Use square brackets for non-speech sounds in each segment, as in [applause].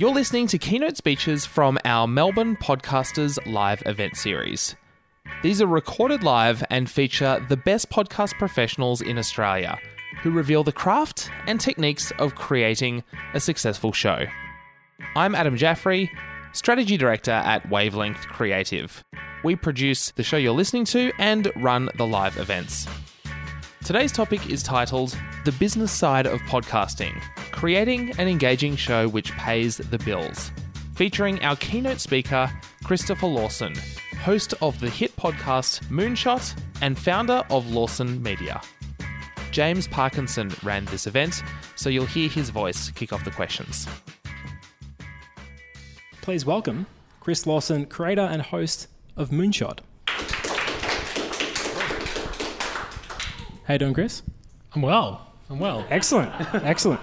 You're listening to keynote speeches from our Melbourne Podcasters Live event series. These are recorded live and feature the best podcast professionals in Australia who reveal the craft and techniques of creating a successful show. I'm Adam Jaffrey, Strategy Director at Wavelength Creative. We produce the show you're listening to and run the live events. Today's topic is titled The Business Side of Podcasting Creating an Engaging Show Which Pays the Bills, featuring our keynote speaker, Christopher Lawson, host of the hit podcast Moonshot and founder of Lawson Media. James Parkinson ran this event, so you'll hear his voice kick off the questions. Please welcome Chris Lawson, creator and host of Moonshot. How you doing, Chris? I'm well. I'm well. Excellent, excellent.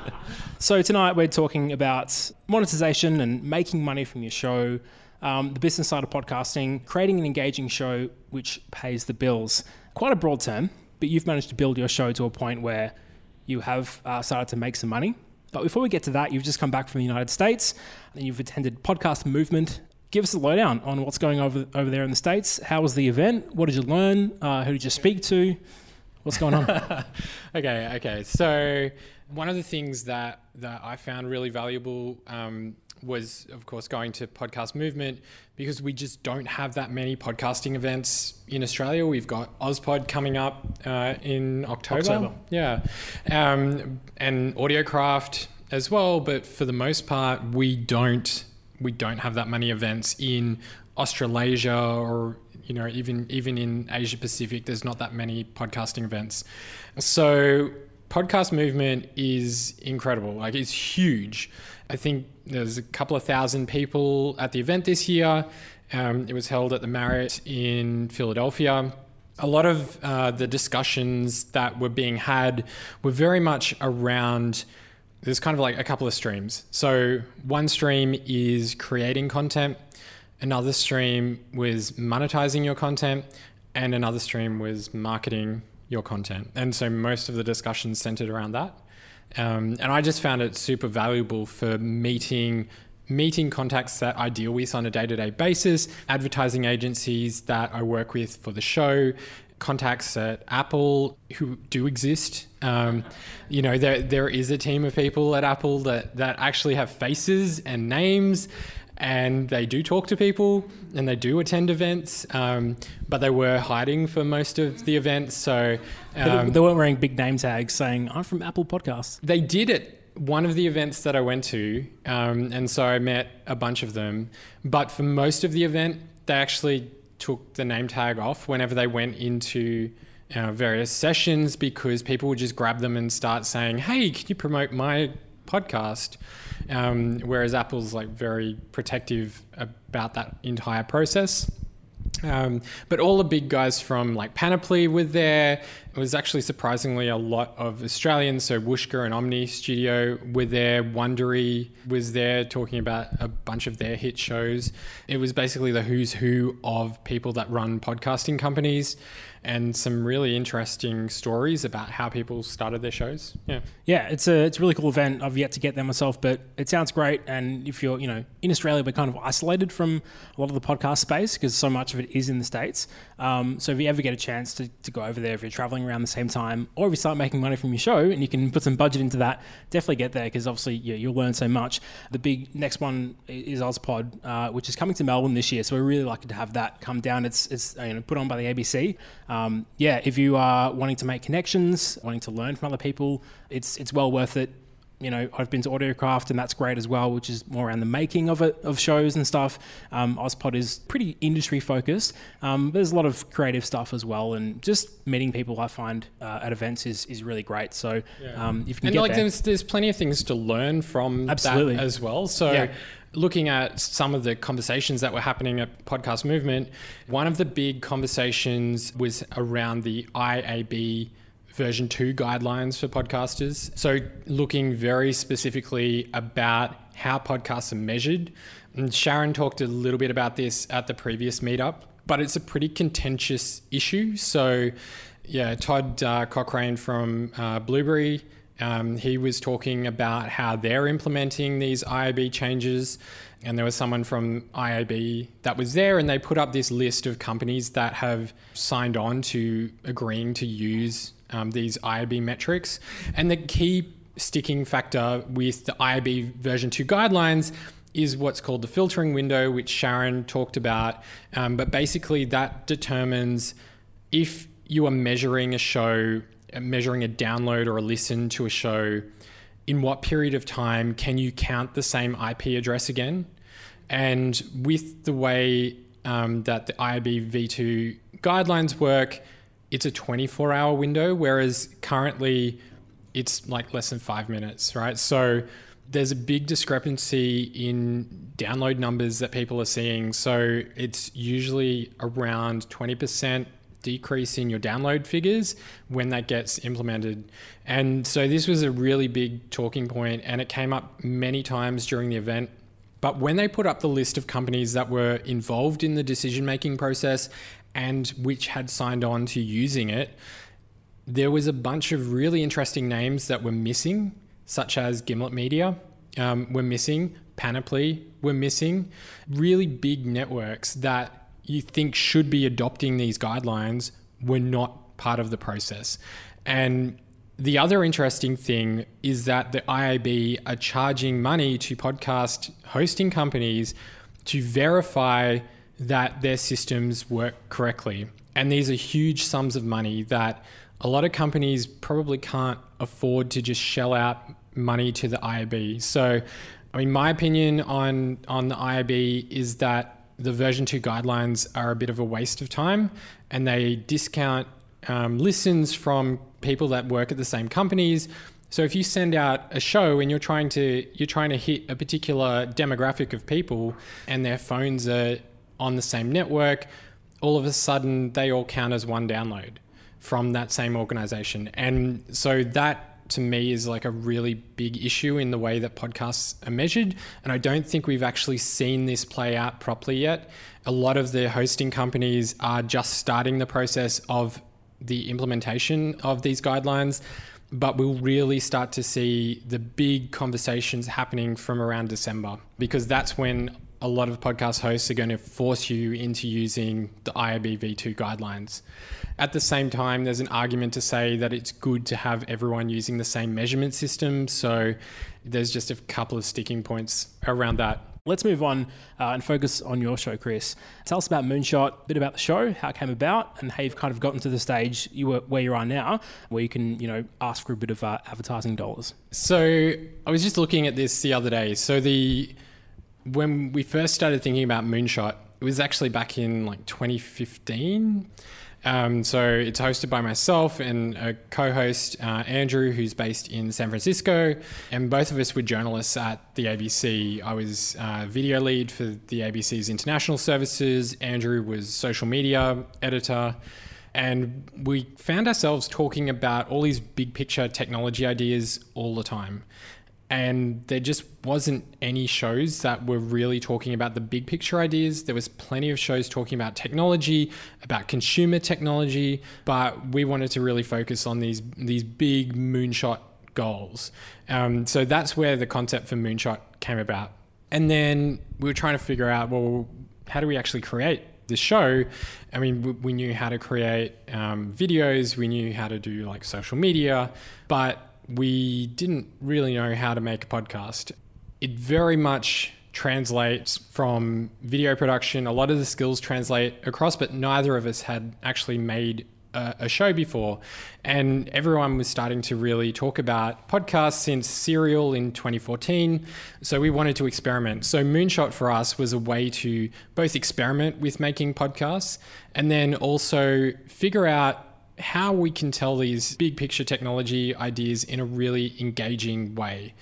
So tonight we're talking about monetization and making money from your show, um, the business side of podcasting, creating an engaging show which pays the bills. Quite a broad term, but you've managed to build your show to a point where you have uh, started to make some money. But before we get to that, you've just come back from the United States and you've attended Podcast Movement. Give us a lowdown on what's going over over there in the states. How was the event? What did you learn? Uh, who did you speak to? What's going on? [laughs] okay, okay. So one of the things that that I found really valuable um, was, of course, going to Podcast Movement because we just don't have that many podcasting events in Australia. We've got Ozpod coming up uh, in October. October. Yeah, um, and Audiocraft as well. But for the most part, we don't we don't have that many events in Australasia or you know even even in Asia Pacific. There's not that many podcasting events. So podcast movement is incredible. Like it's huge. I think there's a couple of thousand people at the event this year. Um, it was held at the Marriott in Philadelphia. A lot of uh, the discussions that were being had were very much around. There's kind of like a couple of streams. So one stream is creating content, another stream was monetizing your content, and another stream was marketing your content. And so most of the discussions centered around that. Um, and I just found it super valuable for meeting meeting contacts that I deal with on a day-to-day basis, advertising agencies that I work with for the show, contacts at Apple who do exist. Um, you know, there there is a team of people at Apple that that actually have faces and names and they do talk to people and they do attend events, um, but they were hiding for most of the events. So um, they weren't wearing big name tags saying "I'm from Apple Podcasts." They did it one of the events that I went to, um, and so I met a bunch of them. But for most of the event, they actually took the name tag off whenever they went into uh, various sessions because people would just grab them and start saying, "Hey, can you promote my podcast?" Um, whereas Apple's like very protective about that entire process. Um, but all the big guys from like Panoply were there. It was actually surprisingly a lot of Australians. So Whooshkaa and Omni Studio were there. Wondery was there talking about a bunch of their hit shows. It was basically the who's who of people that run podcasting companies and some really interesting stories about how people started their shows. Yeah, yeah, it's a it's a really cool event. I've yet to get there myself, but it sounds great. And if you're you know in Australia, we're kind of isolated from a lot of the podcast space because so much of it is in the states. Um, so if you ever get a chance to, to go over there, if you're traveling around the same time, or if you start making money from your show and you can put some budget into that, definitely get there because obviously yeah, you'll learn so much. The big next one is Ozpod, uh, which is coming to Melbourne this year. So we're really lucky to have that come down. It's it's you know put on by the ABC um, yeah, if you are wanting to make connections, wanting to learn from other people, it's it's well worth it. You know, I've been to Audiocraft and that's great as well, which is more around the making of it, of shows and stuff. Um, Ozpod is pretty industry focused. Um, there's a lot of creative stuff as well, and just meeting people I find uh, at events is, is really great. So yeah. um, if you can and get like there, there's there's plenty of things to learn from Absolutely. that as well. So. Yeah looking at some of the conversations that were happening at Podcast Movement, one of the big conversations was around the IAB version 2 guidelines for podcasters. So, looking very specifically about how podcasts are measured. And Sharon talked a little bit about this at the previous meetup, but it's a pretty contentious issue. So, yeah, Todd uh, Cochrane from uh, Blubrry Um, he was talking about how they're implementing these IAB changes. And there was someone from IAB that was there, and they put up this list of companies that have signed on to agreeing to use um, these IAB metrics. And the key sticking factor with the IAB version 2 guidelines is what's called the filtering window, which Sharon talked about. Um, but basically, that determines if you are measuring a show, measuring a download or a listen to a show, in what period of time can you count the same IP address again? And with the way um, that the IAB v2 guidelines work, it's a 24 hour window, whereas currently it's like less than five minutes, right? So there's a big discrepancy in download numbers that people are seeing. So it's usually around 20% decrease in your download figures when that gets implemented. And so this was a really big talking point and it came up many times during the event. But when they put up the list of companies that were involved in the decision making process and which had signed on to using it, there was a bunch of really interesting names that were missing, such as Gimlet Media um, were missing, Panoply were missing, really big networks that you think should be adopting these guidelines were not part of the process. And the other interesting thing is that the IAB are charging money to podcast hosting companies to verify that their systems work correctly. And these are huge sums of money that a lot of companies probably can't afford to just shell out money to the IAB. So, I mean, my opinion on on the IAB is that the version two guidelines are a bit of a waste of time, and they discount um, listens from people that work at the same companies. So if you send out a show and you're trying to you're trying to hit a particular demographic of people, and their phones are on the same network, all of a sudden they all count as one download from that same organization. And so that to me is like a really big issue in the way that podcasts are measured. And I don't think we've actually seen this play out properly yet. A lot of the hosting companies are just starting the process of the implementation of these guidelines. But we'll really start to see the big conversations happening from around December because that's when a lot of podcast hosts are going to force you into using the IAB v2 guidelines. At the same time, there's an argument to say that it's good to have everyone using the same measurement system. So there's just a couple of sticking points around that. Let's move on uh, and focus on your show, Chris. Tell us about Moonshot, a bit about the show, how it came about, and how you've kind of gotten to the stage you were where you are now, where you can, you know, ask for a bit of uh, advertising dollars. So I was just looking at this the other day. So the when we first started thinking about Moonshot, it was actually back in like 2015. Um, so it's hosted by myself and a co-host, uh, Andrew, who's based in San Francisco, and both of us were journalists at the ABC. I was uh, video lead for the ABC's international services. Andrew was social media editor. And we found ourselves talking about all these big picture technology ideas all the time and there just wasn't any shows that were really talking about the big picture ideas. There was plenty of shows talking about technology about consumer technology but we wanted to really focus on these these big moonshot goals. Um, so that's where the concept for moonshot came about. And then we were trying to figure out well how do we actually create the show, I mean, we, knew how to create um, videos, we knew how to do like social media, but we didn't really know how to make a podcast. It very much translates from video production. A lot of the skills translate across, but neither of us had actually made a, a show before. And everyone was starting to really talk about podcasts since Serial in 2014. So we wanted to experiment. So Moonshot for us was a way to both experiment with making podcasts and then also figure out how we can tell these big picture technology ideas in a really engaging way.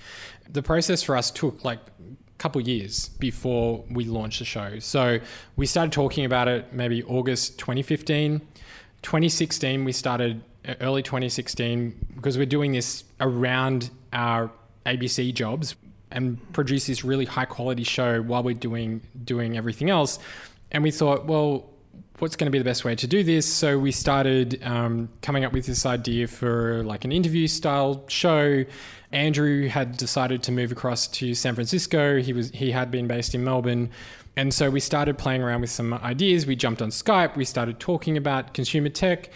The process for us took like a couple years before we launched the show. So we started talking about it maybe August 2015. 2016 we started early 2016 because we're doing this around our ABC jobs and produce this really high quality show while we're doing doing everything else. And we thought, well, what's going to be the best way to do this? So we started um, coming up with this idea for like an interview style show. Andrew had decided to move across to San Francisco. He was he had been based in Melbourne. And so we started playing around with some ideas. We jumped on Skype. We started talking about consumer tech.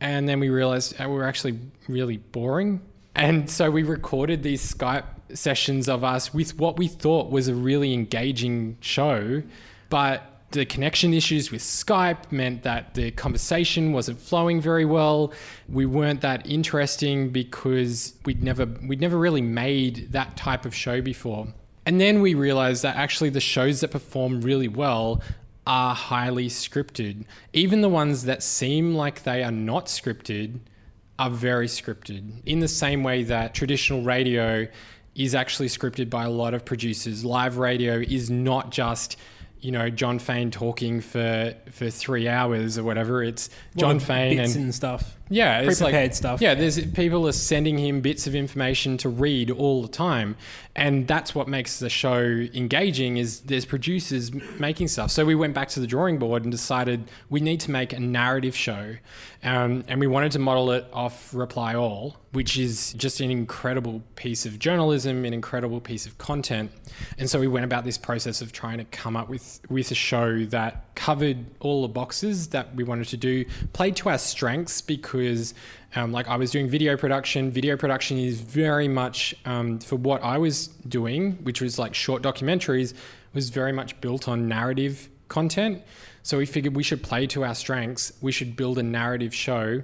And then we realized uh, we were actually really boring. And so we recorded these Skype sessions of us with what we thought was a really engaging show. But the connection issues with Skype meant that the conversation wasn't flowing very well. We weren't that interesting because we'd never we'd never really made that type of show before. And then we realized that actually the shows that perform really well are highly scripted. Even the ones that seem like they are not scripted are very scripted. In the same way that traditional radio is actually scripted by a lot of producers. Live radio is not just you know John Faine talking for for three hours or whatever. It's John bits and, and stuff. Yeah, it's Pre-prepared like, stuff. Yeah, there's people are sending him bits of information to read all the time, and that's what makes the show engaging. Is there's producers making stuff. So we went back to the drawing board and decided we need to make a narrative show, um, and we wanted to model it off Reply All, which is just an incredible piece of journalism, an incredible piece of content, and so we went about this process of trying to come up with with a show that covered all the boxes that we wanted to do, played to our strengths because, um, like, I was doing video production. Video production is very much um, for what I was doing, which was like short documentaries, was very much built on narrative content. So we figured we should play to our strengths. We should build a narrative show.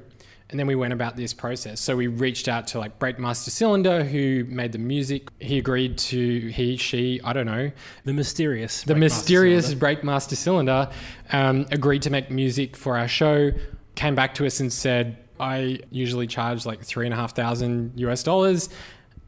And then we went about this process. So we reached out to like Breakmaster Cylinder, who made the music. He agreed to, he, she, I don't know, The mysterious. the Breakmaster mysterious Cylinder. Breakmaster Cylinder um, agreed to make music for our show. Came back to us and said, "I usually charge like three and a half thousand US dollars,"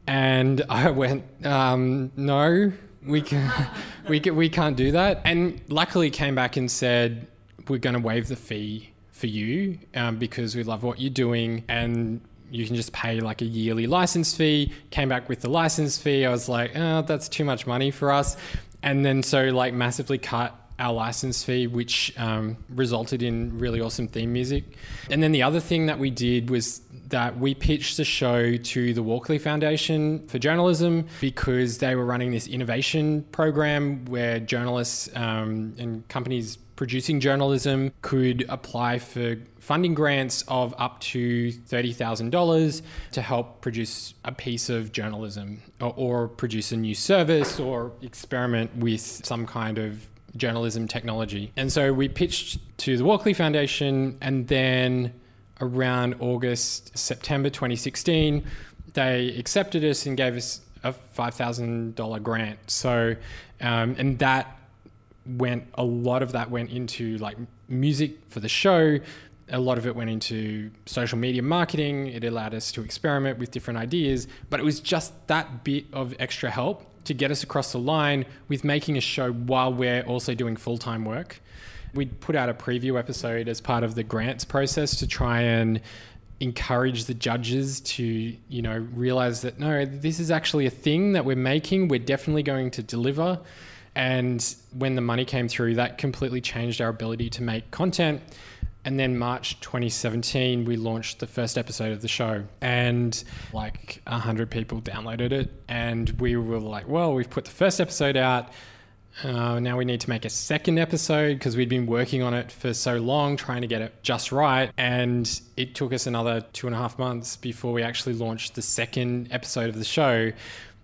and [laughs] I went, um, "No, we can, [laughs] we can, we can't do that." And luckily, came back and said, "We're going to waive the fee for you um, because we love what you're doing and." You can just pay like a yearly license fee. Came back with the license fee. I was like, oh, that's too much money for us and then so like massively cut our license fee, which um, resulted in really awesome theme music. And then the other thing that we did was that we pitched the show to the Walkley Foundation for Journalism because they were running this innovation program where journalists um, and companies producing journalism could apply for funding grants of up to $30,000 to help produce a piece of journalism or, or produce a new service or experiment with some kind of journalism technology. And so we pitched to the Walkley Foundation and then around August, September 2016, they accepted us and gave us a $5,000 grant. So, um, and that went, a lot of that went into like music for the show. A lot of it went into social media marketing. It allowed us to experiment with different ideas, but it was just that bit of extra help to get us across the line with making a show while we're also doing full time work. We put out a preview episode as part of the grants process to try and encourage the judges to, you know, realize that no, this is actually a thing that we're making. We're definitely going to deliver. And when the money came through, that completely changed our ability to make content. And then March 2017, we launched the first episode of the show, and like 100 people downloaded it. And we were like, well, we've put the first episode out. Uh, now we need to make a second episode because we'd been working on it for so long, trying to get it just right. And it took us another two and a half months before we actually launched the second episode of the show.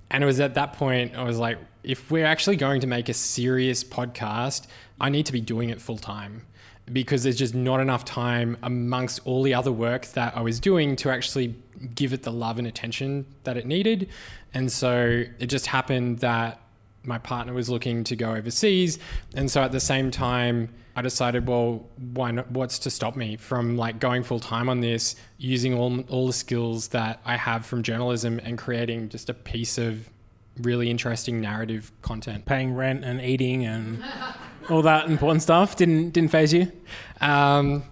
And it was at that point, I was like, if we're actually going to make a serious podcast, I need to be doing it full time because there's just not enough time amongst all the other work that I was doing to actually give it the love and attention that it needed. And so it just happened that my partner was looking to go overseas. And so at the same time, I decided, well, why not? What's to stop me from like going full time on this, using all, all the skills that I have from journalism and creating just a piece of really interesting narrative content. Paying rent and eating and all that important stuff didn't didn't faze you. Um,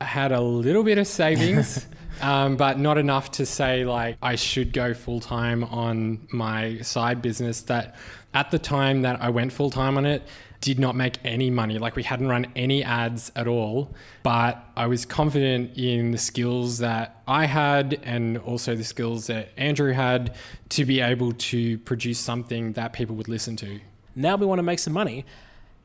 I had a little bit of savings, [laughs] um, but not enough to say like I should go full time on my side business. That at the time that I went full time on it, did not make any money. Like we hadn't run any ads at all, but I was confident in the skills that I had and also the skills that Andrew had to be able to produce something that people would listen to. Now we want to make some money.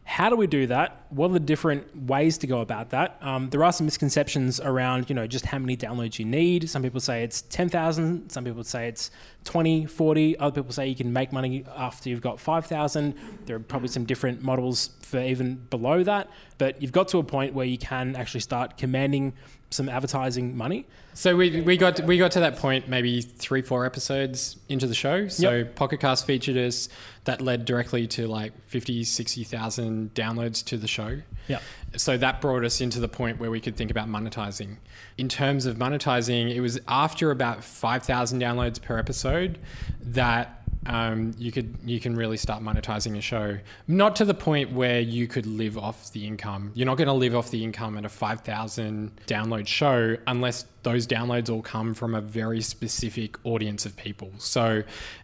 How do we do that? What are the different ways to go about that? Um, there are some misconceptions around, you know, just how many downloads you need. Some people say it's 10,000. Some people say it's 20, 40. Other people say you can make money after you've got 5,000. There are probably some different models for even below that. But you've got to a point where you can actually start commanding some advertising money. So we, we got we got to that point maybe three four episodes into the show. So Yep. Pocket Cast featured us. That led directly to like 50, 60,000 downloads to the show. Yeah. So that brought us into the point where we could think about monetizing. In terms of monetizing, it was after about 5,000 downloads per episode that um, you could you can really start monetizing a show. Not to the point where you could live off the income. You're not going to live off the income at a 5,000 download show unless those downloads all come from a very specific audience of people. So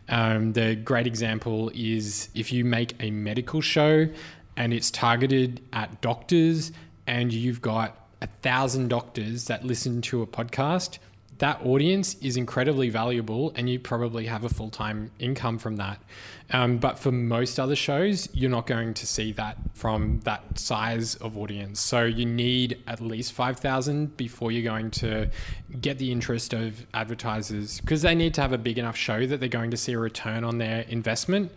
um, the great example is if you make a medical show and it's targeted at doctors and you've got a thousand doctors that listen to a podcast that audience is incredibly valuable and you probably have a full-time income from that. Um, but for most other shows you're not going to see that from that size of audience. So you need at least 5000 before you're going to get the interest of advertisers because they need to have a big enough show that they're going to see a return on their investment.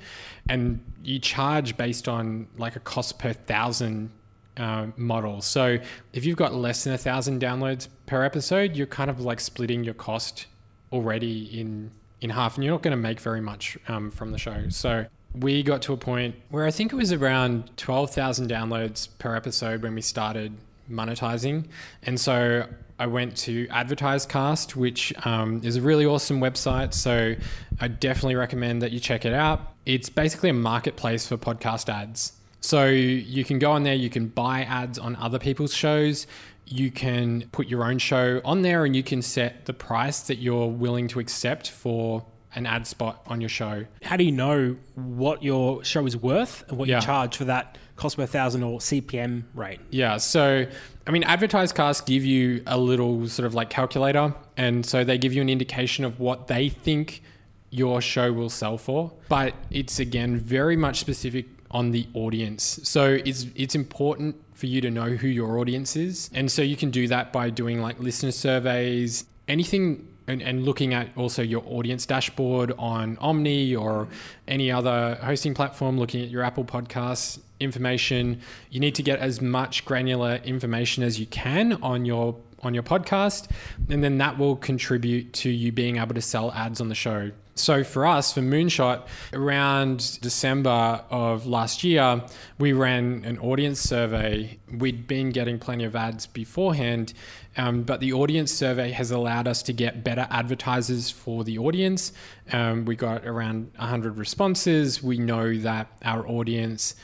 And you charge based on like a cost per thousand uh, model. So if you've got less than a thousand downloads per episode, you're kind of like splitting your cost already in in half, and you're not going to make very much um, from the show. So we got to a point where I think it was around twelve thousand downloads per episode when we started monetizing, and so. I went to AdvertiseCast, which um, is a really awesome website. So I definitely recommend that you check it out. It's basically a marketplace for podcast ads. So you can go on there, you can buy ads on other people's shows. You can put your own show on there and you can set the price that you're willing to accept for an ad spot on your show. How do you know what your show is worth and what Yeah. you charge for that cost per thousand or CPM rate? Yeah. So, I mean, advertised AdvertiseCast give you a little sort of like calculator. And so they give you an indication of what they think your show will sell for. But it's again very much specific on the audience. So it's it's important for you to know who your audience is. And so you can do that by doing like listener surveys, anything and, and looking at also your audience dashboard on Omni or any other hosting platform, looking at your Apple Podcasts information. You need to get as much granular information as you can on your on your podcast, and then that will contribute to you being able to sell ads on the show. So for us, for Moonshot, around December of last year, we ran an audience survey. We'd been getting plenty of ads beforehand, um, but the audience survey has allowed us to get better advertisers for the audience. Um, we got around 100 responses. We know that our audience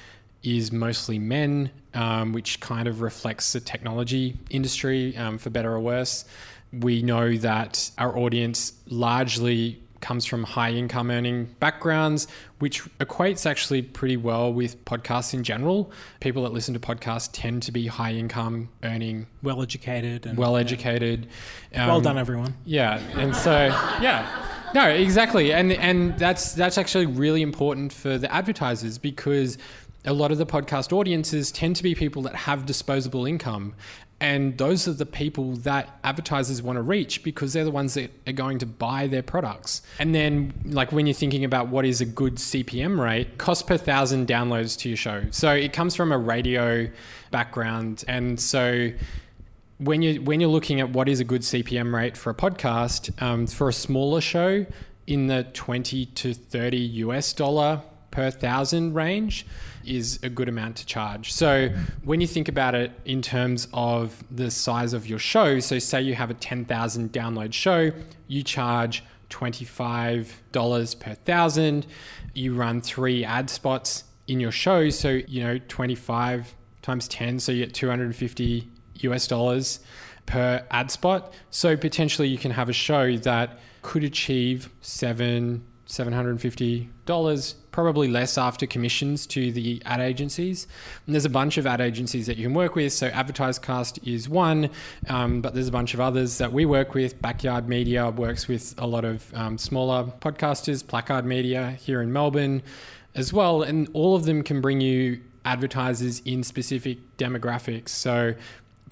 is mostly men, um, which kind of reflects the technology industry, um, for better or worse. We know that our audience largely comes from high income earning backgrounds, which equates actually pretty well with podcasts in general. People that listen to podcasts tend to be high income earning, Well educated and well educated. well Um, done, everyone. yeah, and so yeah, no, exactly, and and that's that's actually really important for the advertisers because a lot of the podcast audiences tend to be people that have disposable income. And those are the people that advertisers want to reach because they're the ones that are going to buy their products. And then, like, when you're thinking about what is a good CPM rate, cost per thousand downloads to your show. So it comes from a radio background. And so when you when you're looking at what is a good CPM rate for a podcast um, for a smaller show in the 20 to 30 US dollar per thousand range is a good amount to charge. So when you think about it in terms of the size of your show, so say you have a 10,000 download show, you charge $25 per thousand. You run three ad spots in your show, so you know 25 times 10, so you get 250 US dollars per ad spot. So potentially you can have a show that could achieve seven, $750, probably less after commissions to the ad agencies. And there's a bunch of ad agencies that you can work with. So AdvertiseCast is one, um, but there's a bunch of others that we work with. Backyard Media works with a lot of um, smaller podcasters, Placard Media here in Melbourne as well. And all of them can bring you advertisers in specific demographics. So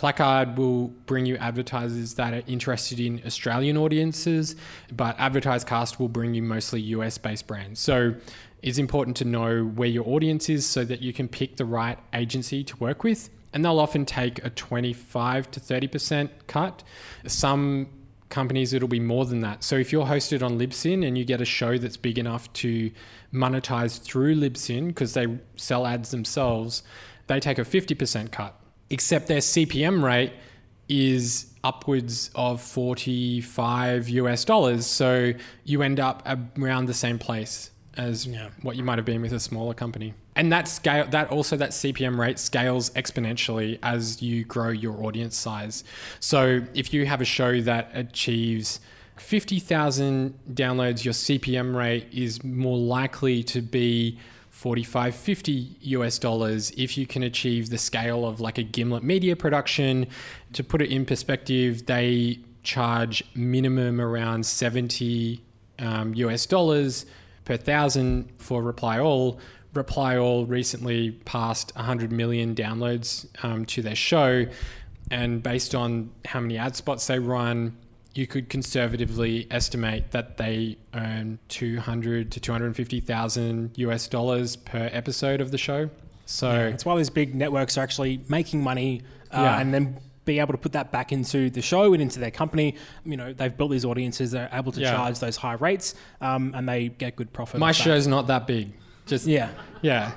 Placard will bring you advertisers that are interested in Australian audiences, but AdvertiseCast will bring you mostly US based brands. So it's important to know where your audience is so that you can pick the right agency to work with. And they'll often take a 25 to 30% cut. Some companies, it'll be more than that. So if you're hosted on Libsyn and you get a show that's big enough to monetize through Libsyn because they sell ads themselves, they take a 50% cut except their CPM rate is upwards of 45 US dollars. So you end up around the same place as yeah. what you might have been with a smaller company. And that scale that also that CPM rate scales exponentially as you grow your audience size. So if you have a show that achieves 50,000 downloads, your CPM rate is more likely to be 45, 50 US dollars if you can achieve the scale of like a Gimlet media production. To put it in perspective, they charge minimum around 70 um, US dollars per thousand for Reply All. Reply All recently passed 100 million downloads um, to their show. And based on how many ad spots they run, you could conservatively estimate that they earn 200 to 250,000 US dollars per episode of the show. So yeah, that's why these big networks are actually making money uh, yeah. and then be able to put that back into the show and into their company. You know, they've built these audiences, they're able to yeah. charge those high rates um, and they get good profit. My show's not that big. Just yeah. Yeah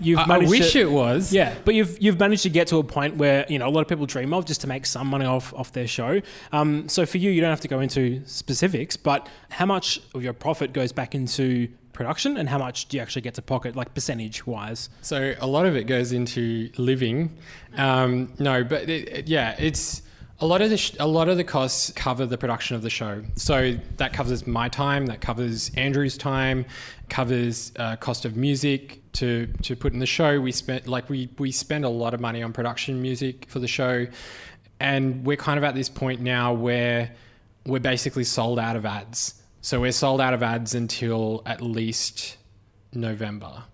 you've I, I wish to, it was. Yeah, but you've you've managed to get to a point where you know a lot of people dream of just to make some money off off their show. Um, so for you, you don't have to go into specifics, but how much of your profit goes back into production and how much do you actually get to pocket like percentage wise so a lot of it goes into living um, no but it, it, yeah it's a lot of the sh- a lot of the costs cover the production of the show. So that covers my time, that covers Andrew's time, covers uh, cost of music to to put in the show. We spent like we we spend a lot of money on production music for the show, and we're kind of at this point now where we're basically sold out of ads. So we're sold out of ads until at least November.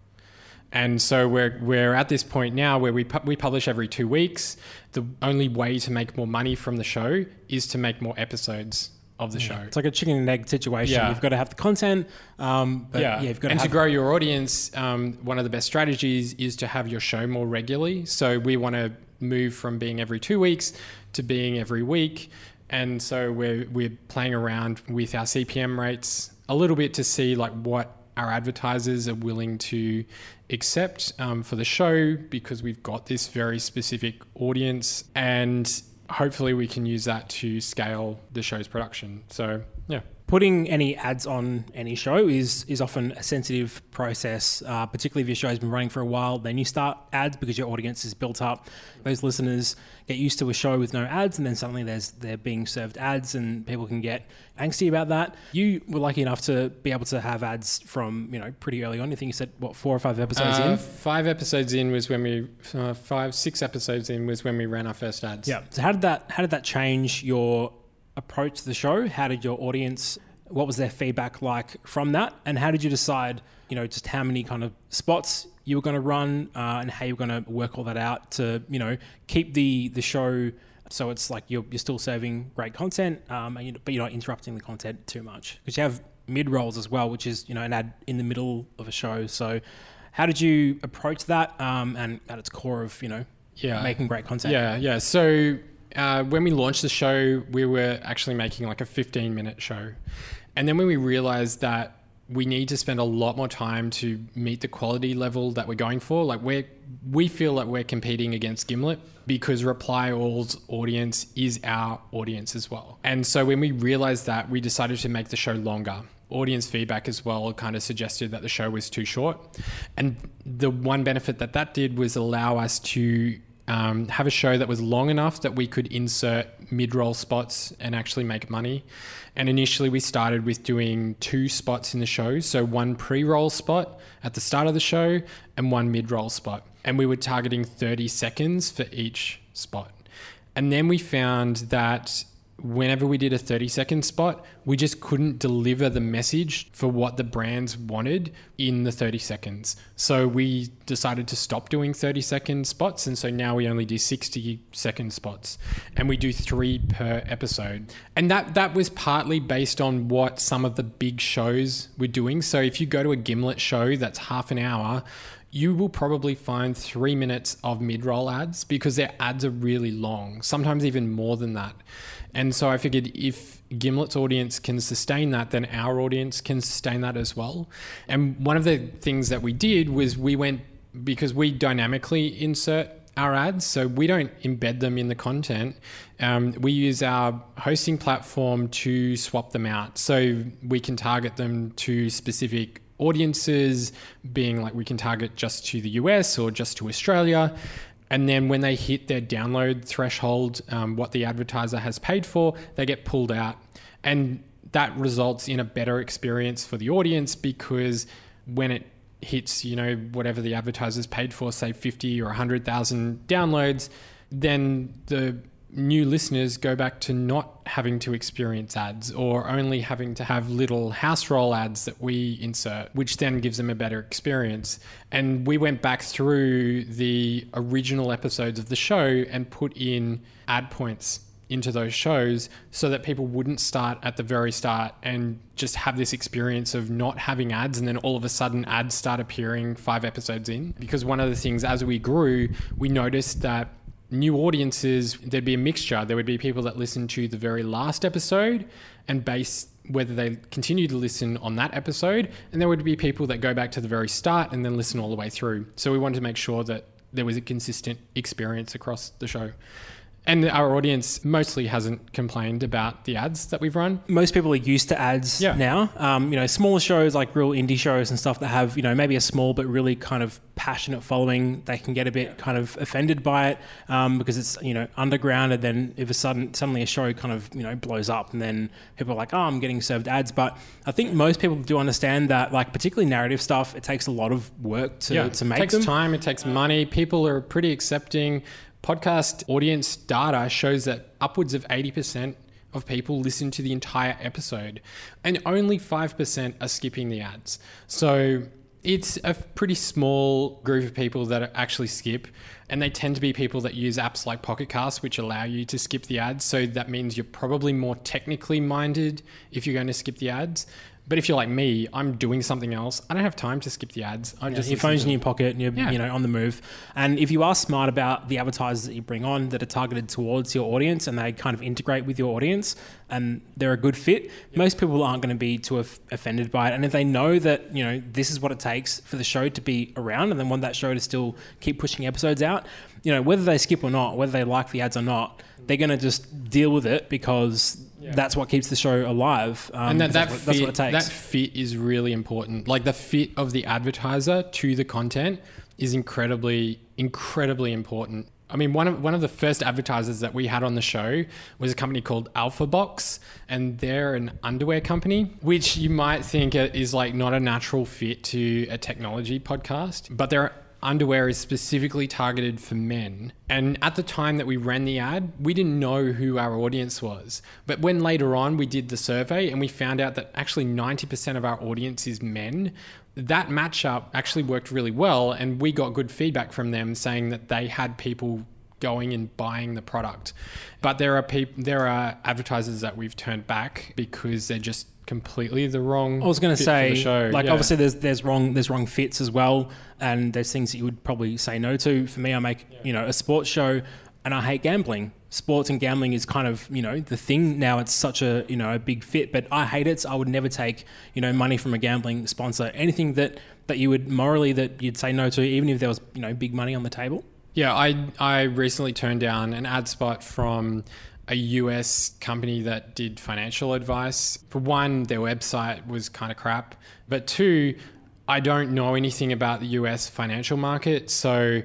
And so we're, we're at this point now where we, pu- we publish every two weeks. The only way to make more money from the show is to make more episodes of the show. It's like a chicken and egg situation. Yeah. You've got to have the content, um, but yeah. yeah, you've got and to, to grow your audience. Um, one of the best strategies is to have your show more regularly. So we want to move from being every two weeks to being every week, and so we're we're playing around with our CPM rates a little bit to see like what our advertisers are willing to accept um, for the show because we've got this very specific audience and hopefully we can use that to scale the show's production. So, yeah putting any ads on any show is is often a sensitive process, uh, particularly if your show's been running for a while. Then you start ads because your audience is built up. Those listeners get used to a show with no ads, and then suddenly there's they're being served ads, and people can get angsty about that. You were lucky enough to be able to have ads from you know pretty early on. I think you said what four or five episodes uh, in. Five episodes in was when we uh, five six episodes in was when we ran our first ads. Yeah. So how did that how did that change your approach the show? How did your audience, what was their feedback like from that? And how did you decide, you know, just how many kind of spots you were going to run uh, and how you were going to work all that out to, you know, keep the, the show so it's like you're, you're still serving great content, um, you, but you're not interrupting the content too much. Because you have mid rolls as well, which is, you know, an ad in the middle of a show. So how did you approach that um, and at its core of, you know, yeah. making great content? Yeah, yeah. So uh, when we launched the show, we were actually making like a 15 minute show. And then when we realized that we need to spend a lot more time to meet the quality level that we're going for, like we we feel like we're competing against Gimlet because Reply All's audience is our audience as well. And so when we realized that, we decided to make the show longer audience feedback as well kind of suggested that the show was too short. And the one benefit that that did was allow us to um, have a show that was long enough that we could insert mid roll spots and actually make money. And initially, we started with doing two spots in the show. So, one pre roll spot at the start of the show and one mid roll spot. And we were targeting 30 seconds for each spot. And then we found that whenever we did a 30 second spot, we just couldn't deliver the message for what the brands wanted in the 30 seconds. So we decided to stop doing 30 second spots. And so now we only do 60 second spots and we do three per episode. And that, that was partly based on what some of the big shows were doing. So if you go to a Gimlet show that's half an hour, you will probably find three minutes of mid roll ads because their ads are really long, sometimes even more than that. And so I figured if Gimlet's audience can sustain that, then our audience can sustain that as well. And one of the things that we did was we went because we dynamically insert our ads, so we don't embed them in the content. Um, we use our hosting platform to swap them out. So we can target them to specific audiences, being like we can target just to the US or just to Australia. And then when they hit their download threshold, um, what the advertiser has paid for, they get pulled out. And that results in a better experience for the audience because when it hits, you know, whatever the advertiser's paid for, say 50 or 100,000 downloads, then the new listeners go back to not having to experience ads or only having to have little house roll ads that we insert, which then gives them a better experience. And we went back through the original episodes of the show and put in ad points into those shows so that people wouldn't start at the very start and just have this experience of not having ads and then all of a sudden ads start appearing five episodes in because one of the things as we grew we noticed that new audiences, there'd be a mixture. There would be people that listen to the very last episode and base whether they continue to listen on that episode. And there would be people that go back to the very start and then listen all the way through. So we wanted to make sure that there was a consistent experience across the show. And our audience mostly hasn't complained about the ads that we've run. Most people are used to ads Yeah. now. Um, you know, smaller shows like real indie shows and stuff that have, you know, maybe a small but really kind of passionate following, they can get a bit kind of offended by it um, because it's, you know, underground. And then if a sudden, suddenly a show kind of, you know, blows up and then people are like, oh, I'm getting served ads. But I think most people do understand that, like, particularly narrative stuff, it takes a lot of work to, to make it takes them. time, it takes money. People are pretty accepting. Podcast audience data shows that upwards of 80% of people listen to the entire episode, and only 5% are skipping the ads. So it's a pretty small group of people that actually skip, and they tend to be people that use apps like Pocket Cast, which allow you to skip the ads. So that means you're probably more technically minded if you're going to skip the ads. But if you're like me, I'm doing something else. I don't have time to skip the ads. I Yeah, just your phone's in your pocket and you're Yeah. you know on the move. And if you are smart about the advertisers that you bring on that are targeted towards your audience and they kind of integrate with your audience and they're a good fit, most people aren't going to be too off- offended by it. And if they know that you know this is what it takes for the show to be around and they want that show to still keep pushing episodes out, you know whether they skip or not, whether they like the ads or not, they're going to just deal with it because. That's what keeps the show alive, um, and that, that, that's, what, fit, that's what it takes. that fit is really important. Like the fit of the advertiser to the content is incredibly, incredibly important. I mean, one of one of the first advertisers that we had on the show was a company called Alpha Box, and they're an underwear company, which you might think is like not a natural fit to a technology podcast, but they're underwear is specifically targeted for men. And at the time that we ran the ad, we didn't know who our audience was. But when later on we did the survey and we found out that actually 90% of our audience is men, that matchup actually worked really well. And we got good feedback from them saying that they had people going and buying the product. But there are people, there are advertisers that we've turned back because they're just completely the wrong. I was going to say, like Yeah. obviously there's there's wrong there's wrong fits as well, and there's things that you would probably say no to. For me, I make you know a sports show, and I hate gambling. Sports and gambling is kind of you know the thing now. It's such a you know a big fit, but I hate it. So I would never take you know money from a gambling sponsor. Anything that that you would morally that you'd say no to, even if there was you know big money on the table. Yeah, I I recently turned down an ad spot from a US company that did financial advice. For one, their website was kind of crap, but two, I don't know anything about the US financial market, so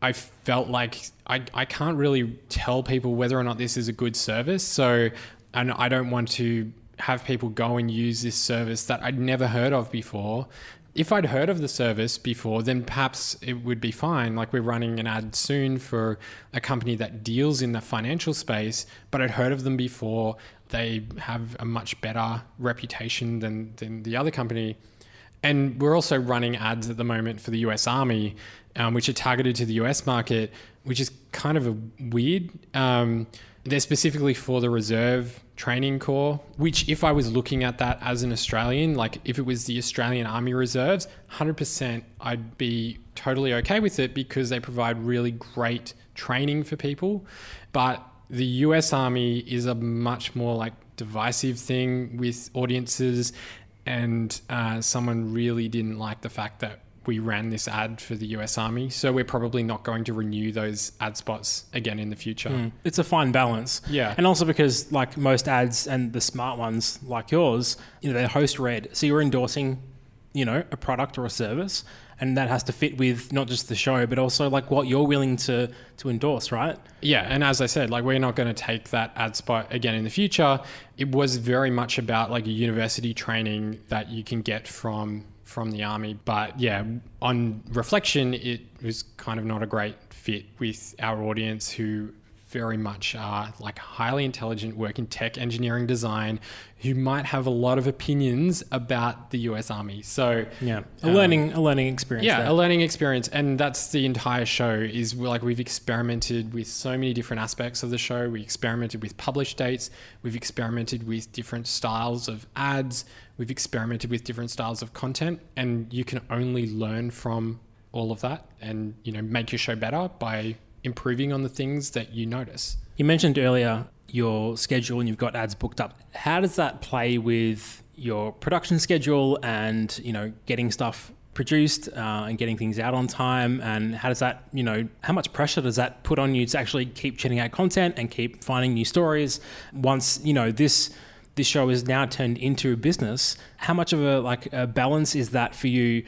I felt like I, I can't really tell people whether or not this is a good service. So, and I don't want to have people go and use this service that I'd never heard of before. If I'd heard of the service before, then perhaps it would be fine. Like we're running an ad soon for a company that deals in the financial space, but I'd heard of them before. They have a much better reputation than, than the other company. And we're also running ads at the moment for the US Army, um, which are targeted to the US market, which is kind of a weird. Um, they're specifically for the reserve training corps, which, if I was looking at that as an Australian, like if it was the Australian Army Reserves, 100% I'd be totally okay with it because they provide really great training for people. But the US Army is a much more like divisive thing with audiences. And uh, someone really didn't like the fact that we ran this ad for the US Army. So we're probably not going to renew those ad spots again in the future. Mm. It's a fine balance. Yeah. And also because like most ads and the smart ones like yours, you know, they're host read. So you're endorsing, you know, a product or a service and that has to fit with not just the show but also like what you're willing to to endorse right yeah and as i said like we're not going to take that ad spot again in the future it was very much about like a university training that you can get from from the army. But yeah, on reflection, it was kind of not a great fit with our audience who very much are like highly intelligent, work in tech, engineering, design, who might have a lot of opinions about the U.S. Army. So yeah, a um, learning a learning experience. Yeah, there. a learning experience, and that's the entire show. Is like we've experimented with so many different aspects of the show. We experimented with published dates. We've experimented with different styles of ads. We've experimented with different styles of content, and you can only learn from all of that, and you know make your show better by improving on the things that you notice. You mentioned earlier your schedule and you've got ads booked up. How does that play with your production schedule and you know getting stuff produced uh, and getting things out on time and how does that you know how much pressure does that put on you to actually keep churning out content and keep finding new stories once you know this this show is now turned into a business how much of a like a balance is that for you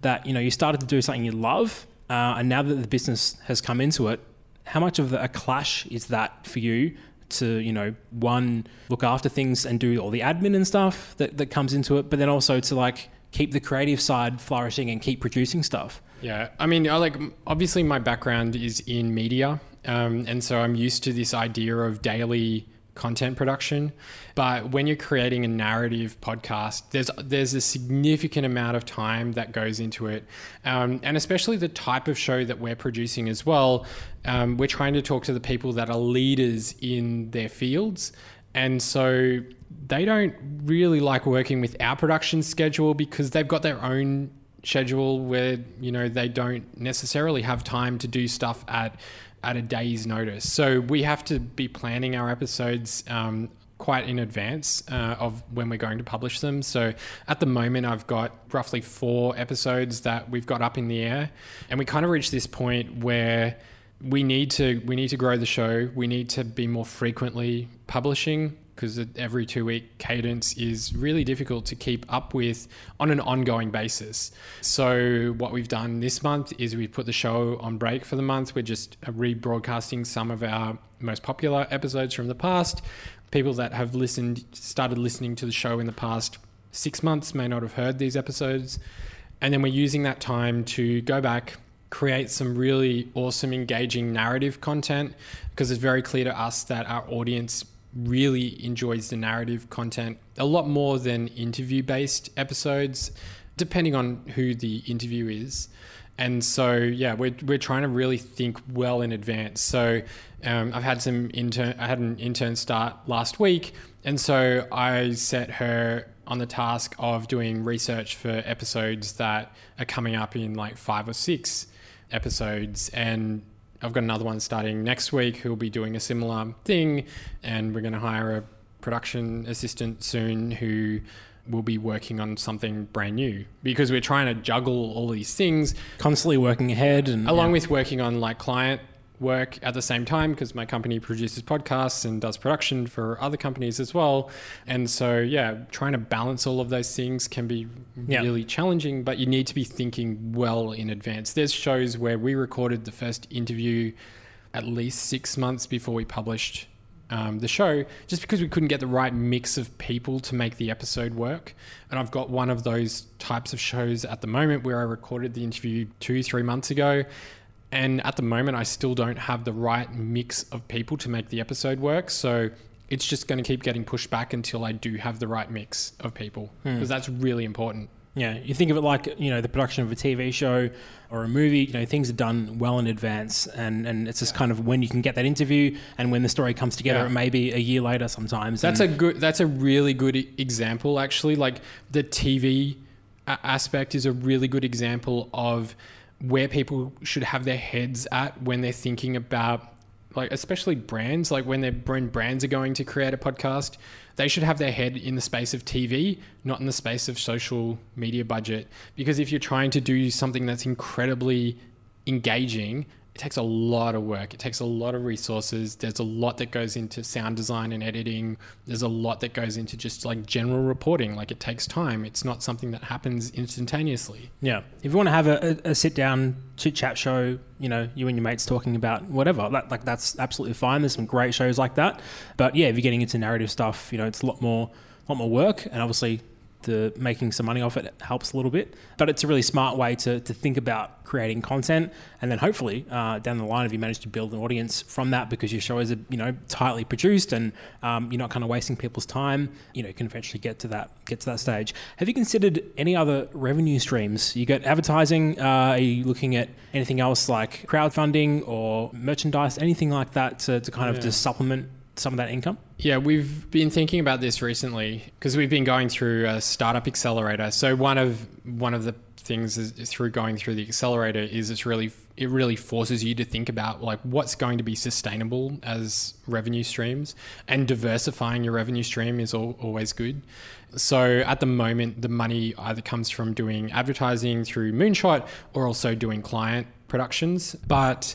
that you know you started to do something you love uh, and now that the business has come into it, how much of a clash is that for you to, you know, one, look after things and do all the admin and stuff that, that comes into it, but then also to like keep the creative side flourishing and keep producing stuff? Yeah. I mean, I like, obviously, my background is in media. Um, and so I'm used to this idea of daily content production. But when you're creating a narrative podcast, there's there's a significant amount of time that goes into it, um, and especially the type of show that we're producing as well. Um, we're trying to talk to the people that are leaders in their fields, and so they don't really like working with our production schedule because they've got their own schedule where you know they don't necessarily have time to do stuff at at a day's notice. So we have to be planning our episodes um, quite in advance uh, of when we're going to publish them. So at the moment, I've got roughly four episodes that we've got up in the air, and we kind of reached this point where we need to we need to grow the show. We need to be more frequently publishing because every two week cadence is really difficult to keep up with on an ongoing basis. So, what we've done this month is we've put the show on break for the month. We're just uh, rebroadcasting some of our most popular episodes from the past. People that have listened, started listening to the show in the past six months may not have heard these episodes. And then we're using that time to go back, create some really awesome, engaging narrative content because it's very clear to us that our audience really enjoys the narrative content a lot more than interview based episodes, depending on who the interview is. And so, yeah, we're, we're trying to really think well in advance. So, um, I've had some intern, I had an intern start last week. And so I set her on the task of doing research for episodes that are coming up in like five or six episodes. And I've got another one starting next week who'll be doing a similar thing, and we're going to hire a production assistant soon who will be working on something brand new because we're trying to juggle all these things constantly working ahead and along yeah. with working on like client work at the same time because my company produces podcasts and does production for other companies as well. And so, yeah, trying to balance all of those things can be really challenging, but you need to be thinking well in advance. There's shows where we recorded the first interview at least six months before we published um, the show, just because we couldn't get the right mix of people to make the episode work. And I've got one of those types of shows at the moment where I recorded the interview two, three months ago. And at the moment, I still don't have the right mix of people to make the episode work. So it's just going to keep getting pushed back until I do have the right mix of people, hmm. because that's really important. Yeah, you think of it like you know the production of a TV show or a movie. You know, things are done well in advance, and and it's just kind of when you can get that interview and when the story comes together. Yeah. It may be a year later sometimes. That's a good. That's a really good example, actually. Like the TV aspect is a really good example of where people should have their heads at when they're thinking about, like, especially brands. Like when they're when brands are going to create a podcast, they should have their head in the space of TV, not in the space of social media budget. Because if you're trying to do something that's incredibly engaging, it takes a lot of work. It takes a lot of resources. There's a lot that goes into sound design and editing. There's a lot that goes into just like general reporting. Like it takes time. It's not something that happens instantaneously. Yeah. If you want to have a, a, a sit down chit chat show, you know, you and your mates talking about whatever, that, like that's absolutely fine. There's some great shows like that. But yeah, if you're getting into narrative stuff, you know, it's a lot more, lot more work, and obviously the making some money off it helps a little bit. But it's a really smart way to, to think about creating content, and then hopefully uh, down the line, if you manage to build an audience from that, because your show is you know tightly produced and um, you're not kind of wasting people's time, you know, you can eventually get to that get to that stage. Have you considered any other revenue streams? You got advertising. Uh, are you looking at anything else like crowdfunding or merchandise, anything like that to, to kind of Yeah. just supplement some of that income? Yeah, we've been thinking about this recently because we've been going through a startup accelerator. So one of one of the things is, through going through the accelerator is it's really it really forces you to think about like what's going to be sustainable as revenue streams and diversifying your revenue stream is al- always good. So at the moment, the money either comes from doing advertising through Moonshot or also doing client productions, but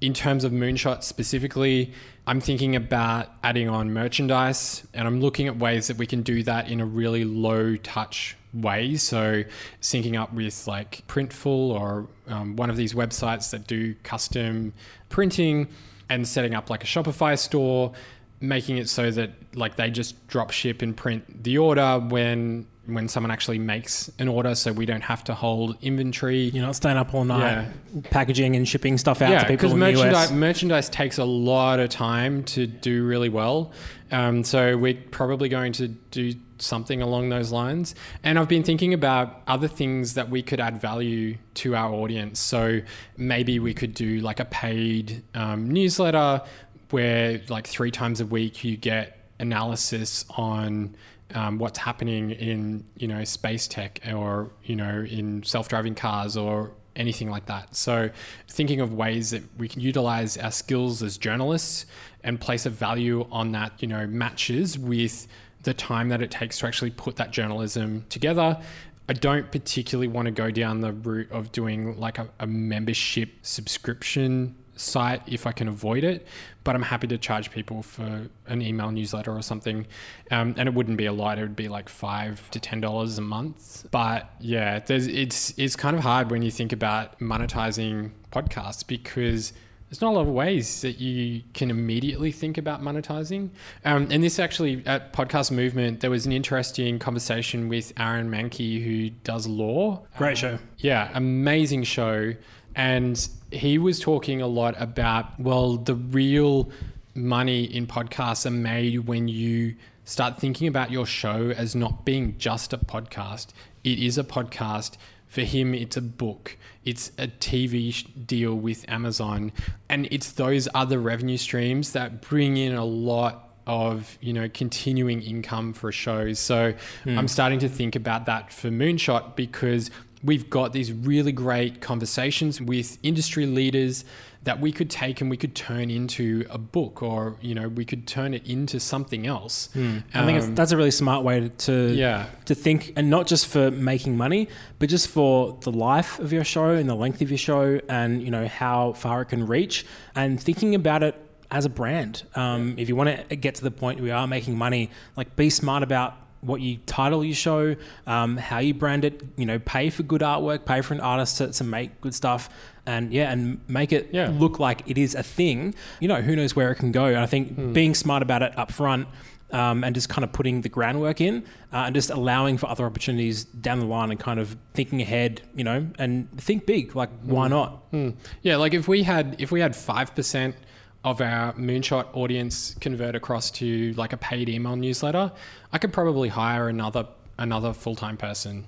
in terms of Moonshot specifically, I'm thinking about adding on merchandise and I'm looking at ways that we can do that in a really low touch way. So, syncing up with like Printful or um, one of these websites that do custom printing and setting up like a Shopify store, making it so that like they just drop ship and print the order when when someone actually makes an order so we don't have to hold inventory You're not staying up all night packaging and shipping stuff out to people because in the merchandise, US. merchandise takes a lot of time to do really well. Um, so we're probably going to do something along those lines. And I've been thinking about other things that we could add value to our audience. So maybe we could do like a paid um, newsletter where like three times a week you get analysis on um, what's happening in you know space tech or you know in self-driving cars or anything like that. So thinking of ways that we can utilize our skills as journalists and place a value on that you know matches with the time that it takes to actually put that journalism together. I don't particularly want to go down the route of doing like a, a membership subscription site if I can avoid it, but I'm happy to charge people for an email newsletter or something. Um, and it wouldn't be a lot; it would be like five to ten dollars a month. But yeah, there's it's it's kind of hard when you think about monetizing podcasts because there's not a lot of ways that you can immediately think about monetizing. Um, and this actually at Podcast Movement, there was an interesting conversation with Aaron Mahnke, who does Lore. Great show. Yeah, amazing show. And he was talking a lot about, well, the real money in podcasts are made when you start thinking about your show as not being just a podcast. It is a podcast. For him, it's a book, it's a TV deal with Amazon, and it's those other revenue streams that bring in a lot of you know continuing income for shows. So hmm. I'm starting to think about that for Moonshot because we've got these really great conversations with industry leaders that we could take and we could turn into a book or you know we could turn it into something else. I think it's, Um, that's a really smart way to, yeah. to think, and not just for making money, but just for the life of your show and the length of your show, and you know how far it can reach, and thinking about it as a brand. Um, if you want to get to the point where we are making money, like be smart about what you title your show, um, how you brand it. You know, pay for good artwork, pay for an artist to, to make good stuff, and yeah, and make it Yeah. look like it is a thing. You know, who knows where it can go. And I think being smart about it up front um, and just kind of putting the groundwork in uh, and just allowing for other opportunities down the line and kind of thinking ahead, you know, and think big. Like, why not? Hmm. Yeah, like if we had if we had five percent of our moonshot audience convert across to like a paid email newsletter, I could probably hire another another full time person,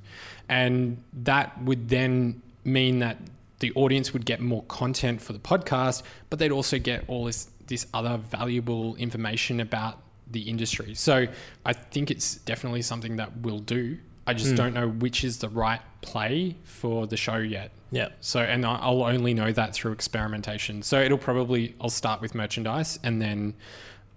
and that would then mean that the audience would get more content for the podcast, but they'd also get all this this other valuable information about the industry. So I think it's definitely something that we'll do. I just don't know which is the right play for the show yet. Yeah. So, and I'll only know that through experimentation. So it'll probably, I'll start with merchandise and then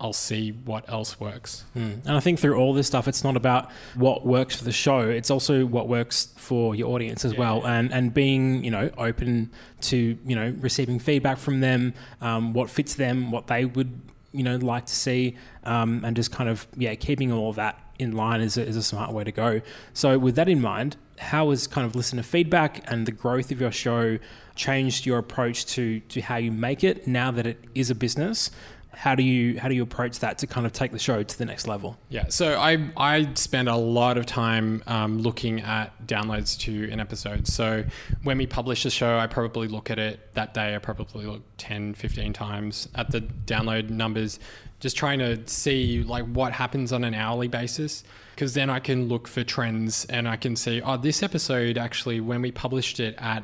I'll see what else works. Mm. And I think through all this stuff, it's not about what works for the show. It's also what works for your audience as well, and and being you know open to you know receiving feedback from them, um, what fits them, what they would you know like to see, um, and just kind of yeah keeping all of that in line is a, is a smart way to go. So with that in mind, how has kind of listener feedback and the growth of your show changed your approach to to how you make it now that it is a business? How do you how do you approach that to kind of take the show to the next level? Yeah. So I, I spend a lot of time um, looking at downloads to an episode. So when we publish a show, I probably look at it that day. I probably look 10, 15 times at the download numbers, just trying to see like what happens on an hourly basis. Because then I can look for trends and I can see, oh, this episode actually, when we published it at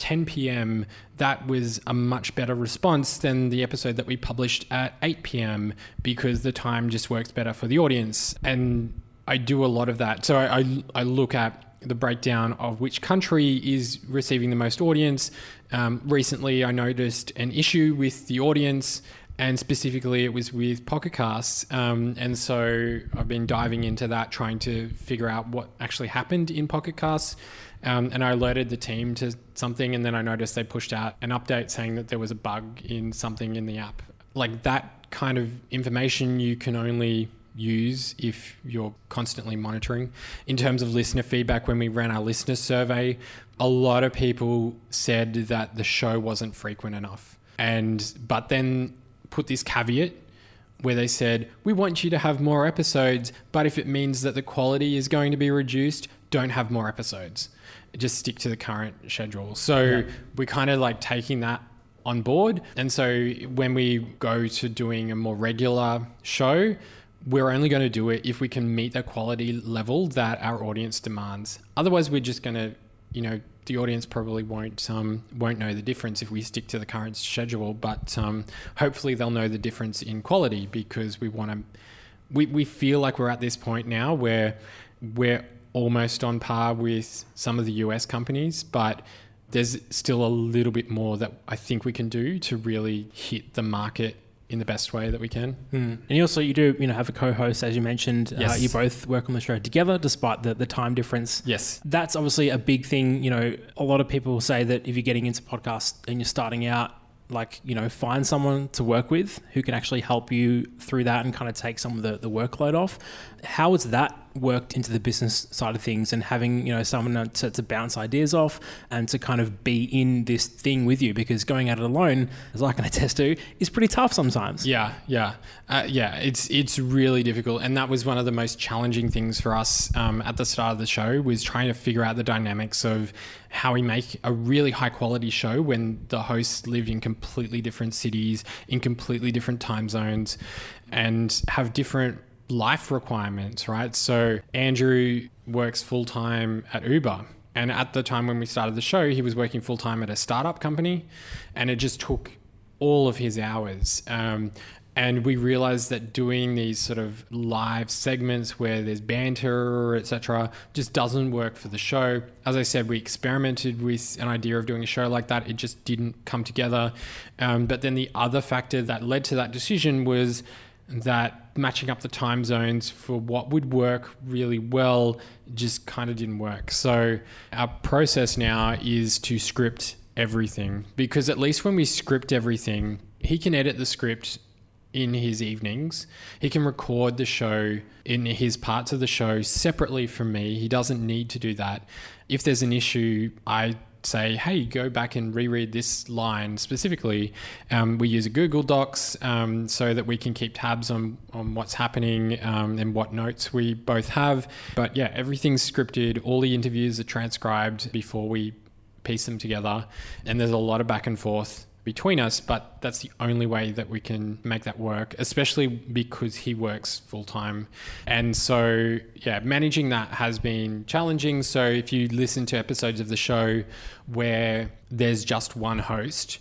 10 p.m., that was a much better response than the episode that we published at 8 p.m. because the time just works better for the audience. And I do a lot of that. So I, I, I look at the breakdown of which country is receiving the most audience. Um, recently, I noticed an issue with the audience. And specifically, it was with Pocket Casts. Um, and so I've been diving into that, trying to figure out what actually happened in Pocket Casts. Um, and I alerted the team to something, and then I noticed they pushed out an update saying that there was a bug in something in the app. Like that kind of information you can only use if you're constantly monitoring. In terms of listener feedback, when we ran our listener survey, a lot of people said that the show wasn't frequent enough. And but then put this caveat where they said, We want you to have more episodes, but if it means that the quality is going to be reduced, don't have more episodes. Just stick to the current schedule. So we're kind of like taking that on board. And so when we go to doing a more regular show, we're only going to do it if we can meet the quality level that our audience demands. Otherwise, we're just going to, you know, the audience probably won't um, won't know the difference if we stick to the current schedule. But um, hopefully, they'll know the difference in quality because we want to. We, we feel like we're at this point now where we're almost on par with some of the US companies, but there's still a little bit more that I think we can do to really hit the market in the best way that we can. Mm. And you also you do you know have a co-host as you mentioned. Uh, you both work on the show together despite the, the time difference. Yes. That's obviously a big thing. You know, a lot of people say that if you're getting into podcasts and you're starting out, like you know, find someone to work with who can actually help you through that and kind of take some of the, the workload off. How has that worked into the business side of things and having you know someone to, to bounce ideas off and to kind of be in this thing with you because going at it alone, as I can [laughs] attest to, is pretty tough sometimes. Yeah, yeah, uh, yeah. It's it's really difficult, and that was one of the most challenging things for us um, at the start of the show was trying to figure out the dynamics of how we make a really high quality show when the hosts live in completely different cities, in completely different time zones, and have different life requirements. Right. So Andrew works full time at Uber. And at the time when we started the show, he was working full time at a startup company, and it just took all of his hours. Um, And we realized that doing these sort of live segments where there's banter, etc., just doesn't work for the show. As I said, we experimented with an idea of doing a show like that. It just didn't come together. Um, but then the other factor that led to that decision was that matching up the time zones for what would work really well just kind of didn't work. So our process now is to script everything because at least when we script everything, he can edit the script in his evenings. He can record the show in his parts of the show separately from me. He doesn't need to do that. If there's an issue, I say, hey, go back and reread this line specifically. Um, we use a Google Docs um, so that we can keep tabs on, on what's happening um, and what notes we both have. But yeah, everything's scripted. All the interviews are transcribed before we piece them together. And there's a lot of back and forth between us, but that's the only way that we can make that work, especially because he works full time. And so, yeah, managing that has been challenging. So, if you listen to episodes of the show where there's just one host,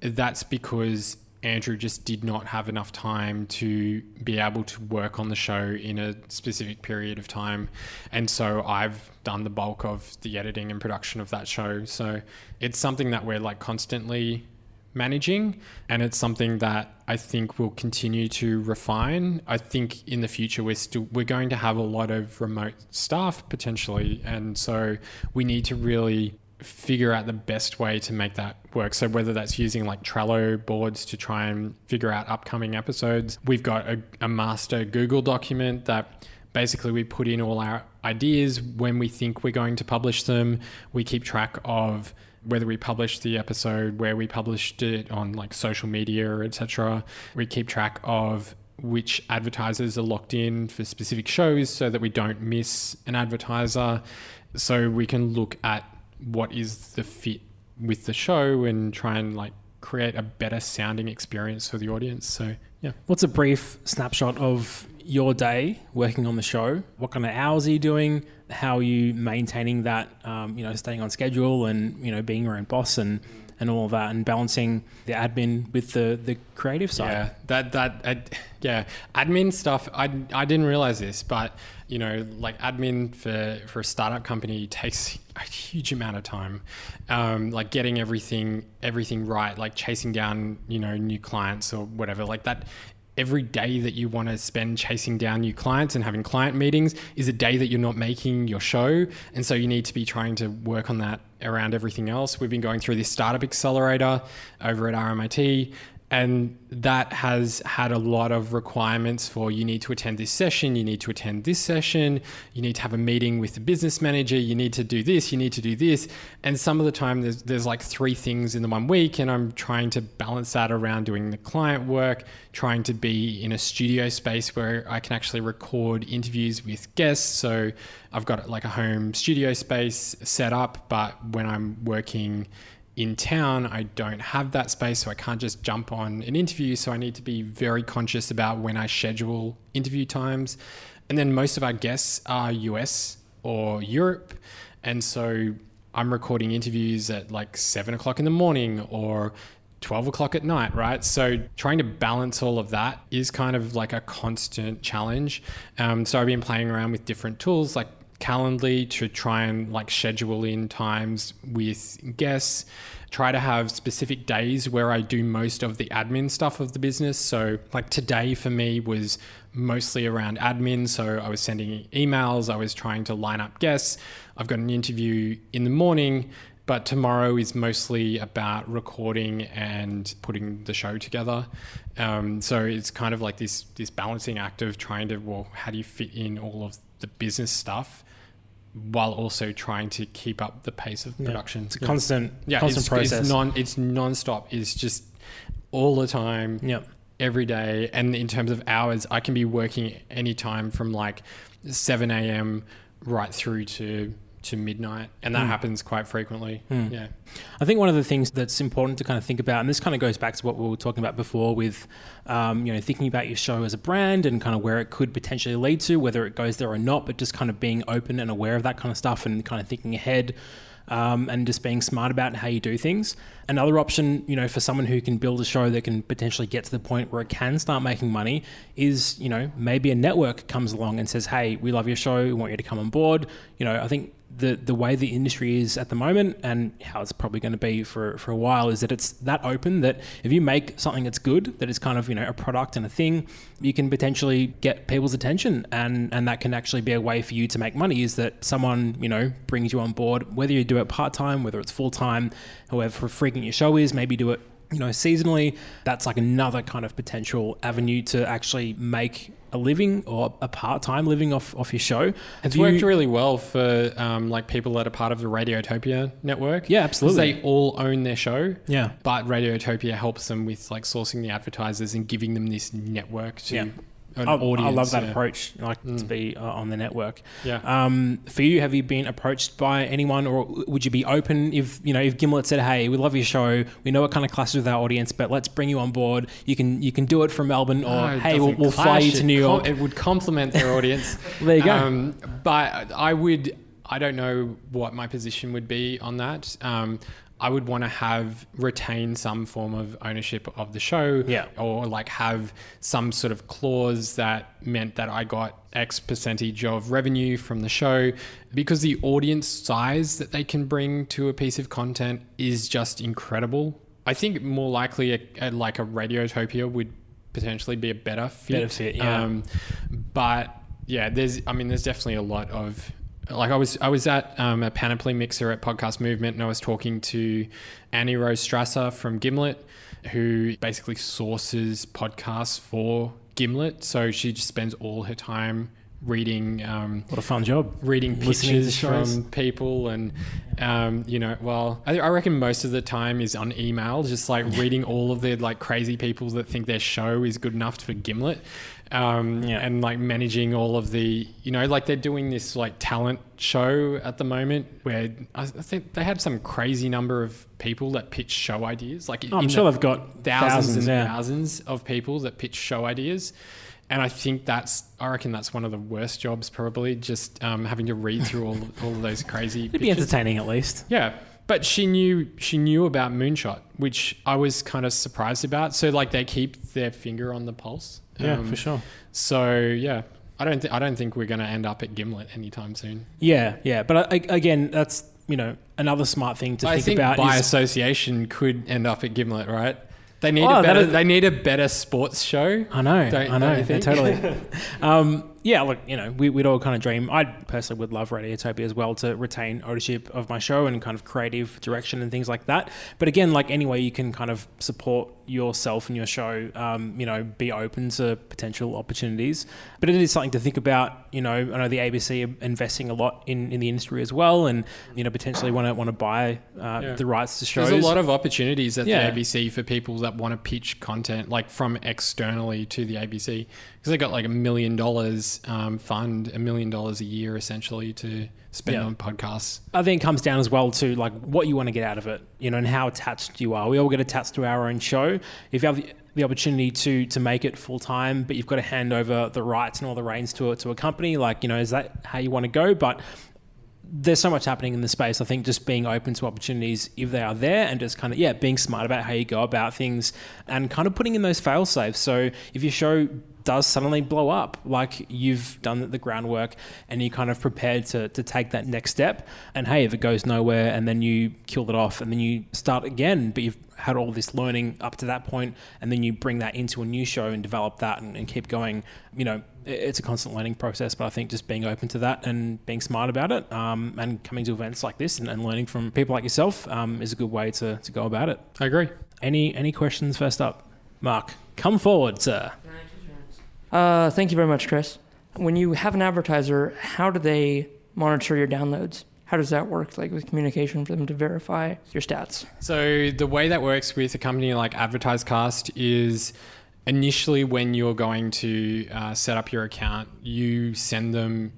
that's because Andrew just did not have enough time to be able to work on the show in a specific period of time. And so I've done the bulk of the editing and production of that show. So it's something that we're like constantly managing and it's something that I think we'll continue to refine. I think in the future we're still we're going to have a lot of remote staff potentially and so we need to really figure out the best way to make that work. So whether that's using like Trello boards to try and figure out upcoming episodes, we've got a, a master Google document that basically we put in all our ideas when we think we're going to publish them. We keep track of whether we publish the episode, where we published it on like social media, etc. We keep track of which advertisers are locked in for specific shows so that we don't miss an advertiser. So we can look at what is the fit with the show and try and like create a better sounding experience for the audience. So yeah. What's a brief snapshot of your day working on the show? What kind of hours are you doing? How are you maintaining that? Um, you know, staying on schedule and you know being your own boss and and all of that, and balancing the admin with the the creative side. Yeah, that that uh, yeah, admin stuff. I I didn't realize this, but you know, like admin for for a startup company takes [laughs] a huge amount of time. Um, like getting everything everything right, like chasing down you know new clients or whatever. Like that every day that you want to spend chasing down new clients and having client meetings is a day that you're not making your show. And so you need to be trying to work on that around everything else. We've been going through this startup accelerator over at RMIT and that has had a lot of requirements for you need to attend this session, you need to attend this session, you need to have a meeting with the business manager, you need to do this, you need to do this. And some of the time there's, there's like three things in the one week, and I'm trying to balance that around doing the client work, trying to be in a studio space where I can actually record interviews with guests. So I've got like a home studio space set up, but when I'm working, in town, I don't have that space, so I can't just jump on an interview. So I need to be very conscious about when I schedule interview times. And then most of our guests are US or Europe. And so I'm recording interviews at like seven o'clock in the morning or 12 o'clock at night, right? So trying to balance all of that is kind of like a constant challenge. Um, so I've been playing around with different tools like Calendly to try and like schedule in times with guests. Try to have specific days where I do most of the admin stuff of the business. So, like today for me was mostly around admin. So, I was sending emails, I was trying to line up guests. I've got an interview in the morning, but tomorrow is mostly about recording and putting the show together. Um, so it's kind of like this this balancing act of trying to well, how do you fit in all of the business stuff while also trying to keep up the pace of production. Yeah. It's a constant, yeah, constant it's, process. It's non, it's non-stop. It's just all the time. Yep. Every day, and in terms of hours, I can be working anytime from like 7 a.m. right through to to midnight, and that mm. happens quite frequently. Mm. Yeah, I think one of the things that's important to kind of think about, and this kind of goes back to what we were talking about before, with um, you know thinking about your show as a brand and kind of where it could potentially lead to, whether it goes there or not, but just kind of being open and aware of that kind of stuff and kind of thinking ahead. um, and just being smart about how you do things. Another option, you know, for someone who can build a show that can potentially get to the point where it can start making money is, you know, maybe a network comes along and says, "Hey, we love your show. We want you to come on board." You know, I think the the way the industry is at the moment and how it's probably going to be for, for a while is that it's that open that if you make something that's good that is kind of you know a product and a thing you can potentially get people's attention and and that can actually be a way for you to make money is that someone you know brings you on board whether you do it part-time whether it's full-time however frequent your show is maybe do it you know seasonally. That's like another kind of potential avenue to actually make a living or a part-time living off, off your show. Have It's you- worked really well for um, like people that are part of the Radiotopia network. Yeah, absolutely. They all own their show. Yeah. But Radiotopia helps them with like sourcing the advertisers and giving them this network to Yeah. An I, audience. I love that yeah. approach, like to Mm. be uh, on the network. Yeah. Um, for you, have you been approached by anyone, or would you be open if you know if Gimlet said, "Hey, we love your show. We know it kind of clashes with our audience, but let's bring you on board. You can you can do it from Melbourne, or No, hey, we'll, we'll fly you to New com- York." it would complement their audience. [laughs] There you go. Um, but I would, I don't know what my position would be on that. Um, I would want to have retain some form of ownership of the show, Yeah. or like have some sort of clause that meant that I got X percentage of revenue from the show, because the audience size that they can bring to a piece of content is just incredible. I think more likely a, a, like a Radiotopia would potentially be a better fit. Better fit, yeah. Um, but yeah, there's I mean there's definitely a lot of like I was I was at um, a Panoply mixer at Podcast Movement and I was talking to Annie Rose Strasser from Gimlet, who basically sources podcasts for Gimlet. So she just spends all her time reading um, what a fun job! reading pitches from people and um, you know well I, I reckon most of the time is on email just like reading all of the like crazy people that think their show is good enough for gimlet um, Yeah. and like managing all of the you know like they're doing this like talent show at the moment where I, I think they had some crazy number of people that pitch show ideas like Oh, I'm sure the- they've got thousands, thousands, and yeah. thousands of people that pitch show ideas. And I think that's, I reckon that's one of the worst jobs, probably, just um, having to read through all, [laughs] all of those crazy It'd be entertaining at least. Yeah. But she knew she knew about Moonshot, which I was kind of surprised about. So like they keep their finger on the pulse. Yeah, Um, for sure. So yeah, I don't th- I don't think we're going to end up at Gimlet anytime soon. Yeah, yeah. But I, again, that's you know another smart thing to I think, think about. by is, association could end up at Gimlet, right? They need Oh, a better. is- they need a better sports show. I know, I know, don't you think? totally. [laughs] um, yeah, look, you know, we, we'd all kind of dream. I personally would love Radiotopia as well to retain ownership of my show and kind of creative direction and things like that. But again, like any way you can kind of support yourself and your show, um, you know, be open to potential opportunities. But it is something to think about. You know, I know the ABC are investing a lot in, in the industry as well, and you know, potentially want to want to buy uh, Yeah. the rights to shows. There's a lot of opportunities at Yeah. the ABC for people that want to pitch content like from externally to the ABC because they got like a million dollars um, fund, a million dollars a year essentially to spend Yeah. on podcasts. I think it comes down as well to like what you want to get out of it, you know, and how attached you are. We all get attached to our own show. If you have the, opportunity to to make it full time, but you've got to hand over the rights and all the reins to it to a company, like you know, is that how you want to go? But there's so much happening in the space. I think just being open to opportunities if they are there, and just kind of yeah, being smart about how you go about things, and kind of putting in those fail safes. So if your show does suddenly blow up, like you've done the groundwork and you're kind of prepared to, to take that next step, and hey, if it goes nowhere, and then you kill it off, and then you start again, but you've had all this learning up to that point, and then you bring that into a new show and develop that and, and keep going. You know, it's a constant learning process, but I think just being open to that and being smart about it, um, and coming to events like this and, and learning from people like yourself um, is a good way to, to go about it. I agree. Any any questions first up, Mark? Come forward, sir. Uh, thank you very much, Chris. When you have an advertiser, how do they monitor your downloads? How does that work, like with communication for them to verify your stats? So the way that works with a company like AdvertiseCast is initially when you're going to uh, set up your account, you send them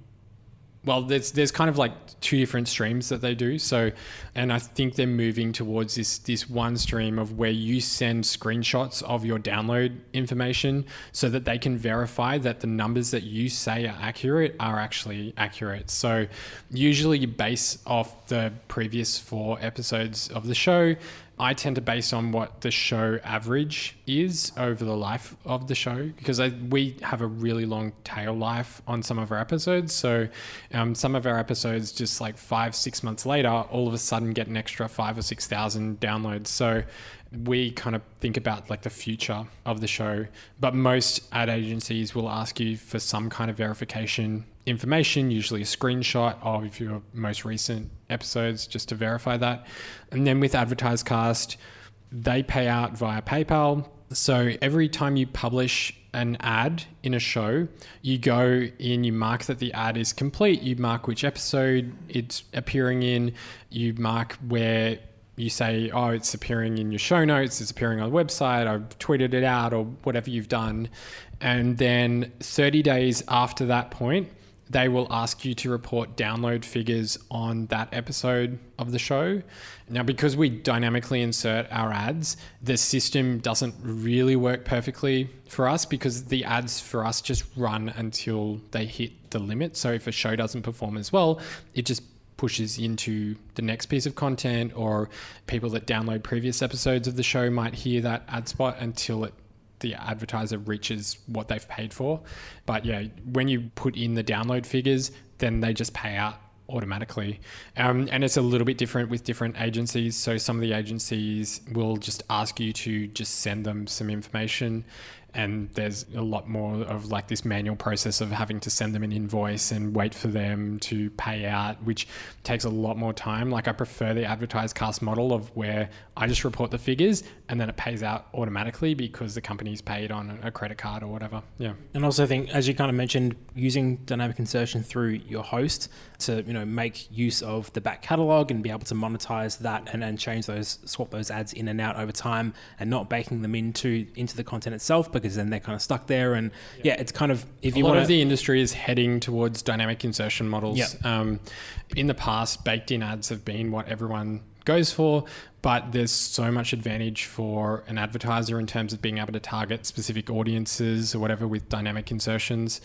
well, there's there's kind of like two different streams that they do. So, and I think they're moving towards this this one stream of where you send screenshots of your download information so that they can verify that the numbers that you say are accurate are actually accurate. So, usually you base off the previous four episodes of the show I tend to base on what the show average is over the life of the show because I, we have a really long tail life on some of our episodes. So um, some of our episodes, just like five, six months later, all of a sudden get an extra five or six thousand downloads. So we kind of think about like the future of the show, but most ad agencies will ask you for some kind of verification information, usually a screenshot of your most recent episodes just to verify that. And then with AdvertiseCast, they pay out via PayPal. So every time you publish an ad in a show, you go in, you mark that the ad is complete, you mark which episode it's appearing in, you mark where you say, oh, it's appearing in your show notes, it's appearing on the website, I've tweeted it out, or whatever you've done. And then 30 days after that point, they will ask you to report download figures on that episode of the show. Now, because we dynamically insert our ads, the system doesn't really work perfectly for us because the ads for us just run until they hit the limit. So if a show doesn't perform as well, it just pushes into the next piece of content, or people that download previous episodes of the show might hear that ad spot until it the advertiser reaches what they've paid for. But yeah, when you put in the download figures, then they just pay out automatically. Um, and it's a little bit different with different agencies. So some of the agencies will just ask you to just send them some information and there's a lot more of like this manual process of having to send them an invoice and wait for them to pay out which takes a lot more time. Like i prefer the AdvertiseCast model of where i just report the figures and then it pays out automatically because the company's paid on a credit card or whatever. Yeah. And also i think as you kind of mentioned using dynamic insertion through your host to you know make use of the back catalog and be able to monetize that and then change those swap those ads in and out over time and not baking them into into the content itself but because then they're kind of stuck there. And yeah, yeah it's kind of if a you a lot of the industry is heading towards dynamic insertion models. Yeah. Um, in the past, baked in ads have been what everyone goes for, but there's so much advantage for an advertiser in terms of being able to target specific audiences or whatever with dynamic insertions.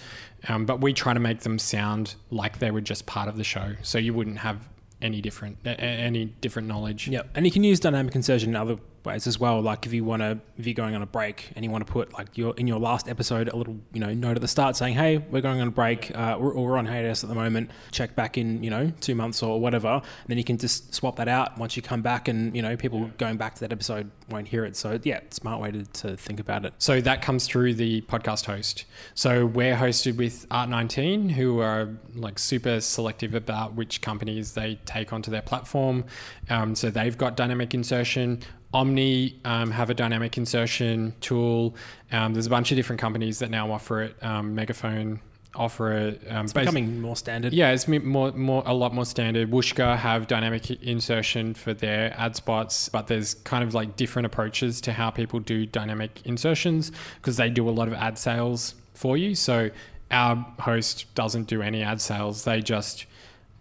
Um, but we try to make them sound like they were just part of the show, so you wouldn't have any different any different knowledge. Yeah, and you can use dynamic insertion in other ways as well. Like if you want to, if you're going on a break and you want to put like your in your last episode a little you know note at the start saying, hey, we're going on a break, uh, we're, we're on hiatus at the moment. Check back in you know two months or whatever. And then you can just swap that out once you come back, and you know people going back to that episode won't hear it. So yeah, smart way to, to think about it. So that comes through the podcast host. So we're hosted with Art19, who are like super selective about which companies they take onto their platform. Um, so they've got dynamic insertion. Omny um, have a dynamic insertion tool. Um, there's a bunch of different companies that now offer it. Um, Megaphone offer it. Um, it's becoming more standard. Yeah, it's more, more, a lot more standard. Whooshkaa have dynamic insertion for their ad spots, but there's kind of like different approaches to how people do dynamic insertions because they do a lot of ad sales for you. So our host doesn't do any ad sales. They just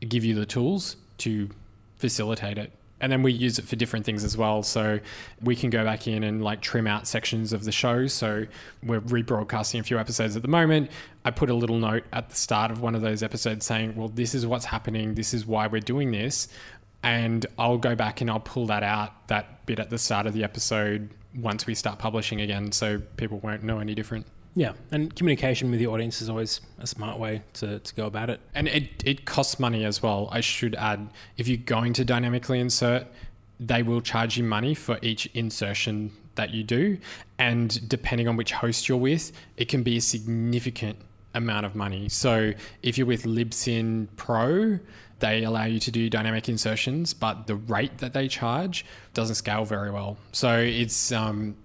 give you the tools to facilitate it and then we use it for different things as well. So we can go back in and like trim out sections of the show. So we're rebroadcasting a few episodes at the moment. I put a little note at the start of one of those episodes saying, well, this is what's happening. This is why we're doing this. And I'll go back and I'll pull that out, that bit at the start of the episode once we start publishing again. So people won't know any different. Yeah, and communication with the audience is always a smart way to, to go about it. And it, it costs money as well. I should add, if you're going to dynamically insert, they will charge you money for each insertion that you do. And depending on which host you're with, it can be a significant amount of money. So if you're with Libsyn Pro, they allow you to do dynamic insertions, but the rate that they charge doesn't scale very well. So it's um,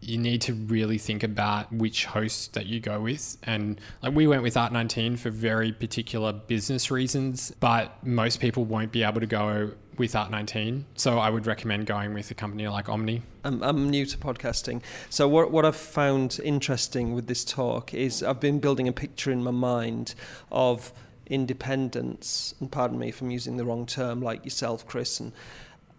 you need to really think about which host that you go with. And like we went with Art19 for very particular business reasons, but most people won't be able to go with Art19. So I would recommend going with a company like Omny. I'm, I'm new to podcasting. So what, what I've found interesting with this talk is I've been building a picture in my mind of independence, and pardon me if I'm using the wrong term, like yourself, Chris, and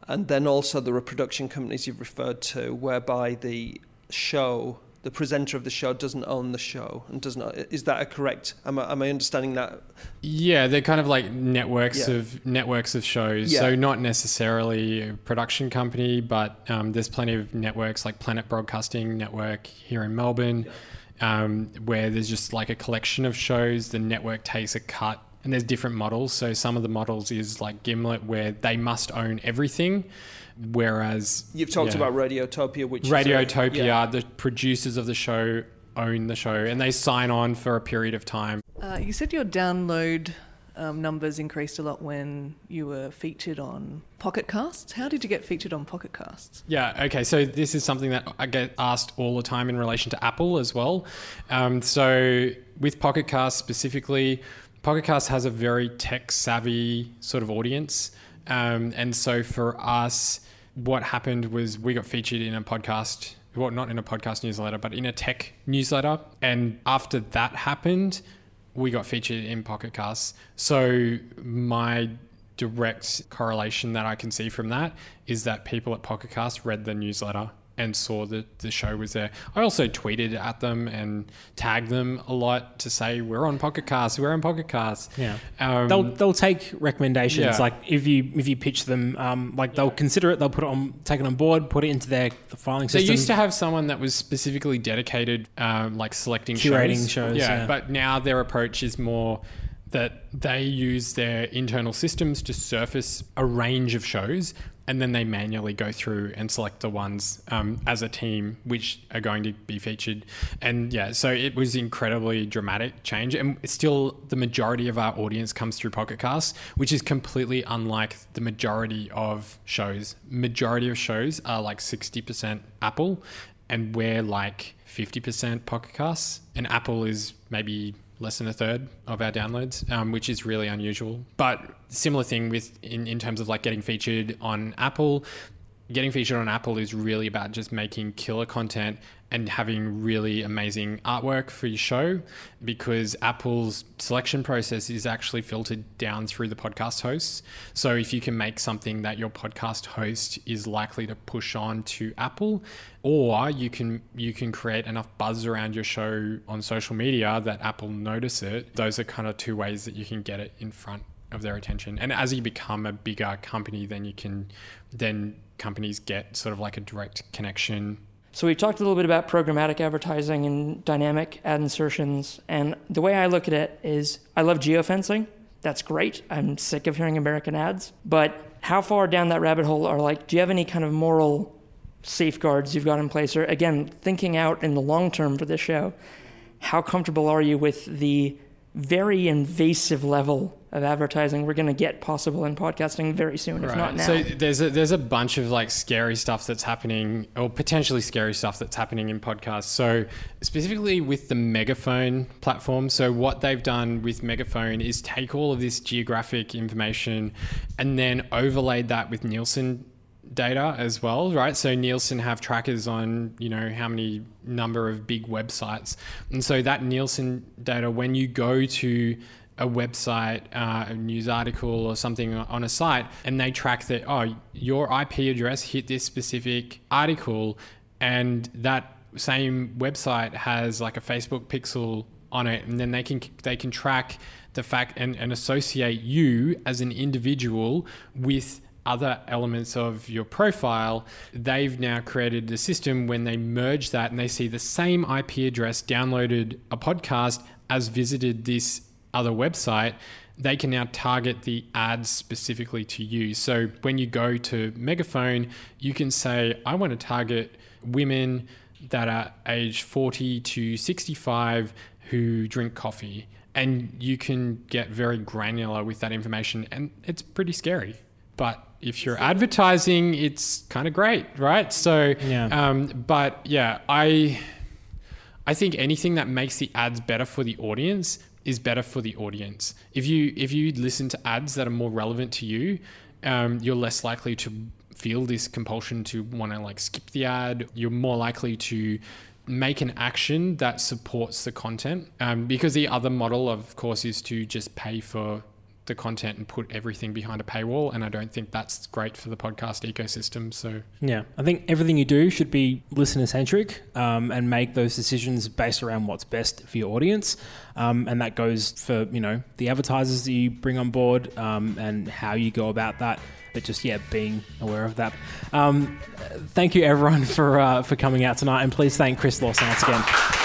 and then also there are production companies you've referred to, whereby the show, the presenter of the show, doesn't own the show and does not. Is that a correct? Am I, am I understanding that? Yeah, they're kind of like networks Yeah. of networks of shows. Yeah. So not necessarily a production company, but um, there's plenty of networks like Planet Broadcasting Network here in Melbourne, um, where there's just like a collection of shows. The network takes a cut, and there's different models. So some of the models is like Gimlet, where they must own everything, whereas You've talked yeah. about Radiotopia, which is a- Radiotopia, yeah. the producers of the show own the show, and they sign on for a period of time. Uh, you said your download um, numbers increased a lot when you were featured on Pocket Casts. How did you get featured on Pocket Casts? Yeah, okay. So this is something that I get asked all the time in relation to Apple as well. Um, so with Pocket Cast specifically, Pocket Cast has a very tech savvy sort of audience. Um, and so for us, what happened was we got featured in a podcast, well, not in a podcast newsletter, but in a tech newsletter. And after that happened, we got featured in Pocket Casts. So my direct correlation that I can see from that is that people at Pocket Cast read the newsletter and saw that the show was there. I also tweeted at them and tagged them a lot to say we're on Pocket Cast, we're on Pocket Cast. Yeah. Um, they'll they'll take recommendations. Yeah. Like if you if you pitch them, um, like they'll consider it. They'll put it on, take it on board, put it into their filing system. They used to have someone that was specifically dedicated, um, like selecting Curating shows. shows, Yeah, yeah. but now their approach is more that they use their internal systems to surface a range of shows, and then they manually go through and select the ones um, as a team which are going to be featured. And yeah, so it was incredibly dramatic change, and still the majority of our audience comes through Pocket Cast, which is completely unlike the majority of shows. Majority of shows are like sixty percent Apple, and we're like fifty percent Pocket Casts, and Apple is maybe less than a third of our downloads, um, which is really unusual. But similar thing with in, in terms of like getting featured on Apple. Getting featured on Apple is really about just making killer content and having really amazing artwork for your show because Apple's selection process is actually filtered down through the podcast hosts. So if you can make something that your podcast host is likely to push on to Apple, or you can you can create enough buzz around your show on social media that Apple notice it. Those are kind of two ways that you can get it in front of their attention. And as you become a bigger company, then you can then companies get sort of like a direct connection So we talked a little bit about programmatic advertising and dynamic ad insertions. And the way I look at it is I love geofencing. That's great. I'm sick of hearing American ads. But how far down that rabbit hole are like, do you have any kind of moral safeguards you've got in place? Or again, thinking out in the long term for this show, how comfortable are you with the very invasive level of advertising we're going to get possible in podcasting very soon, if not now? So there's a there's a bunch of like scary stuff that's happening, or potentially scary stuff that's happening in podcasts. So specifically with the Megaphone platform. So what they've done with Megaphone is take all of this geographic information and then overlaid that with Nielsen data as well, right? So Nielsen have trackers on, you know, how many number of big websites. And so that Nielsen data, when you go to a website, uh, a news article or something on a site, and they track that, oh, your IP address hit this specific article, and that same website has like a Facebook pixel on it, and then they can they can track the fact and, and associate you as an individual with other elements of your profile, they've now created a system when they merge that and they see the same IP address downloaded a podcast as visited this other website, they can now target the ads specifically to you. So when you go to Megaphone, you can say, I want to target women that are age 40 to 65 who drink coffee. And you can get very granular with that information, and it's pretty scary. But if you're advertising, it's kind of great, right? So, Yeah. um, but yeah, I, I think anything that makes the ads better for the audience is better for the audience. If you if you listen to ads that are more relevant to you, um, you're less likely to feel this compulsion to want to like skip the ad. You're more likely to make an action that supports the content. Um, because the other model, of course, is to just pay for the content and put everything behind a paywall. And I don't think that's great for the podcast ecosystem. So Yeah, I think everything you do should be listener centric um, and make those decisions based around what's best for your audience. Um, and that goes for you know the advertisers that you bring on board um, and how you go about that. But just yeah, being aware of that. Um, thank you everyone [laughs] for uh, for coming out tonight, and please thank Chris Lawson once again.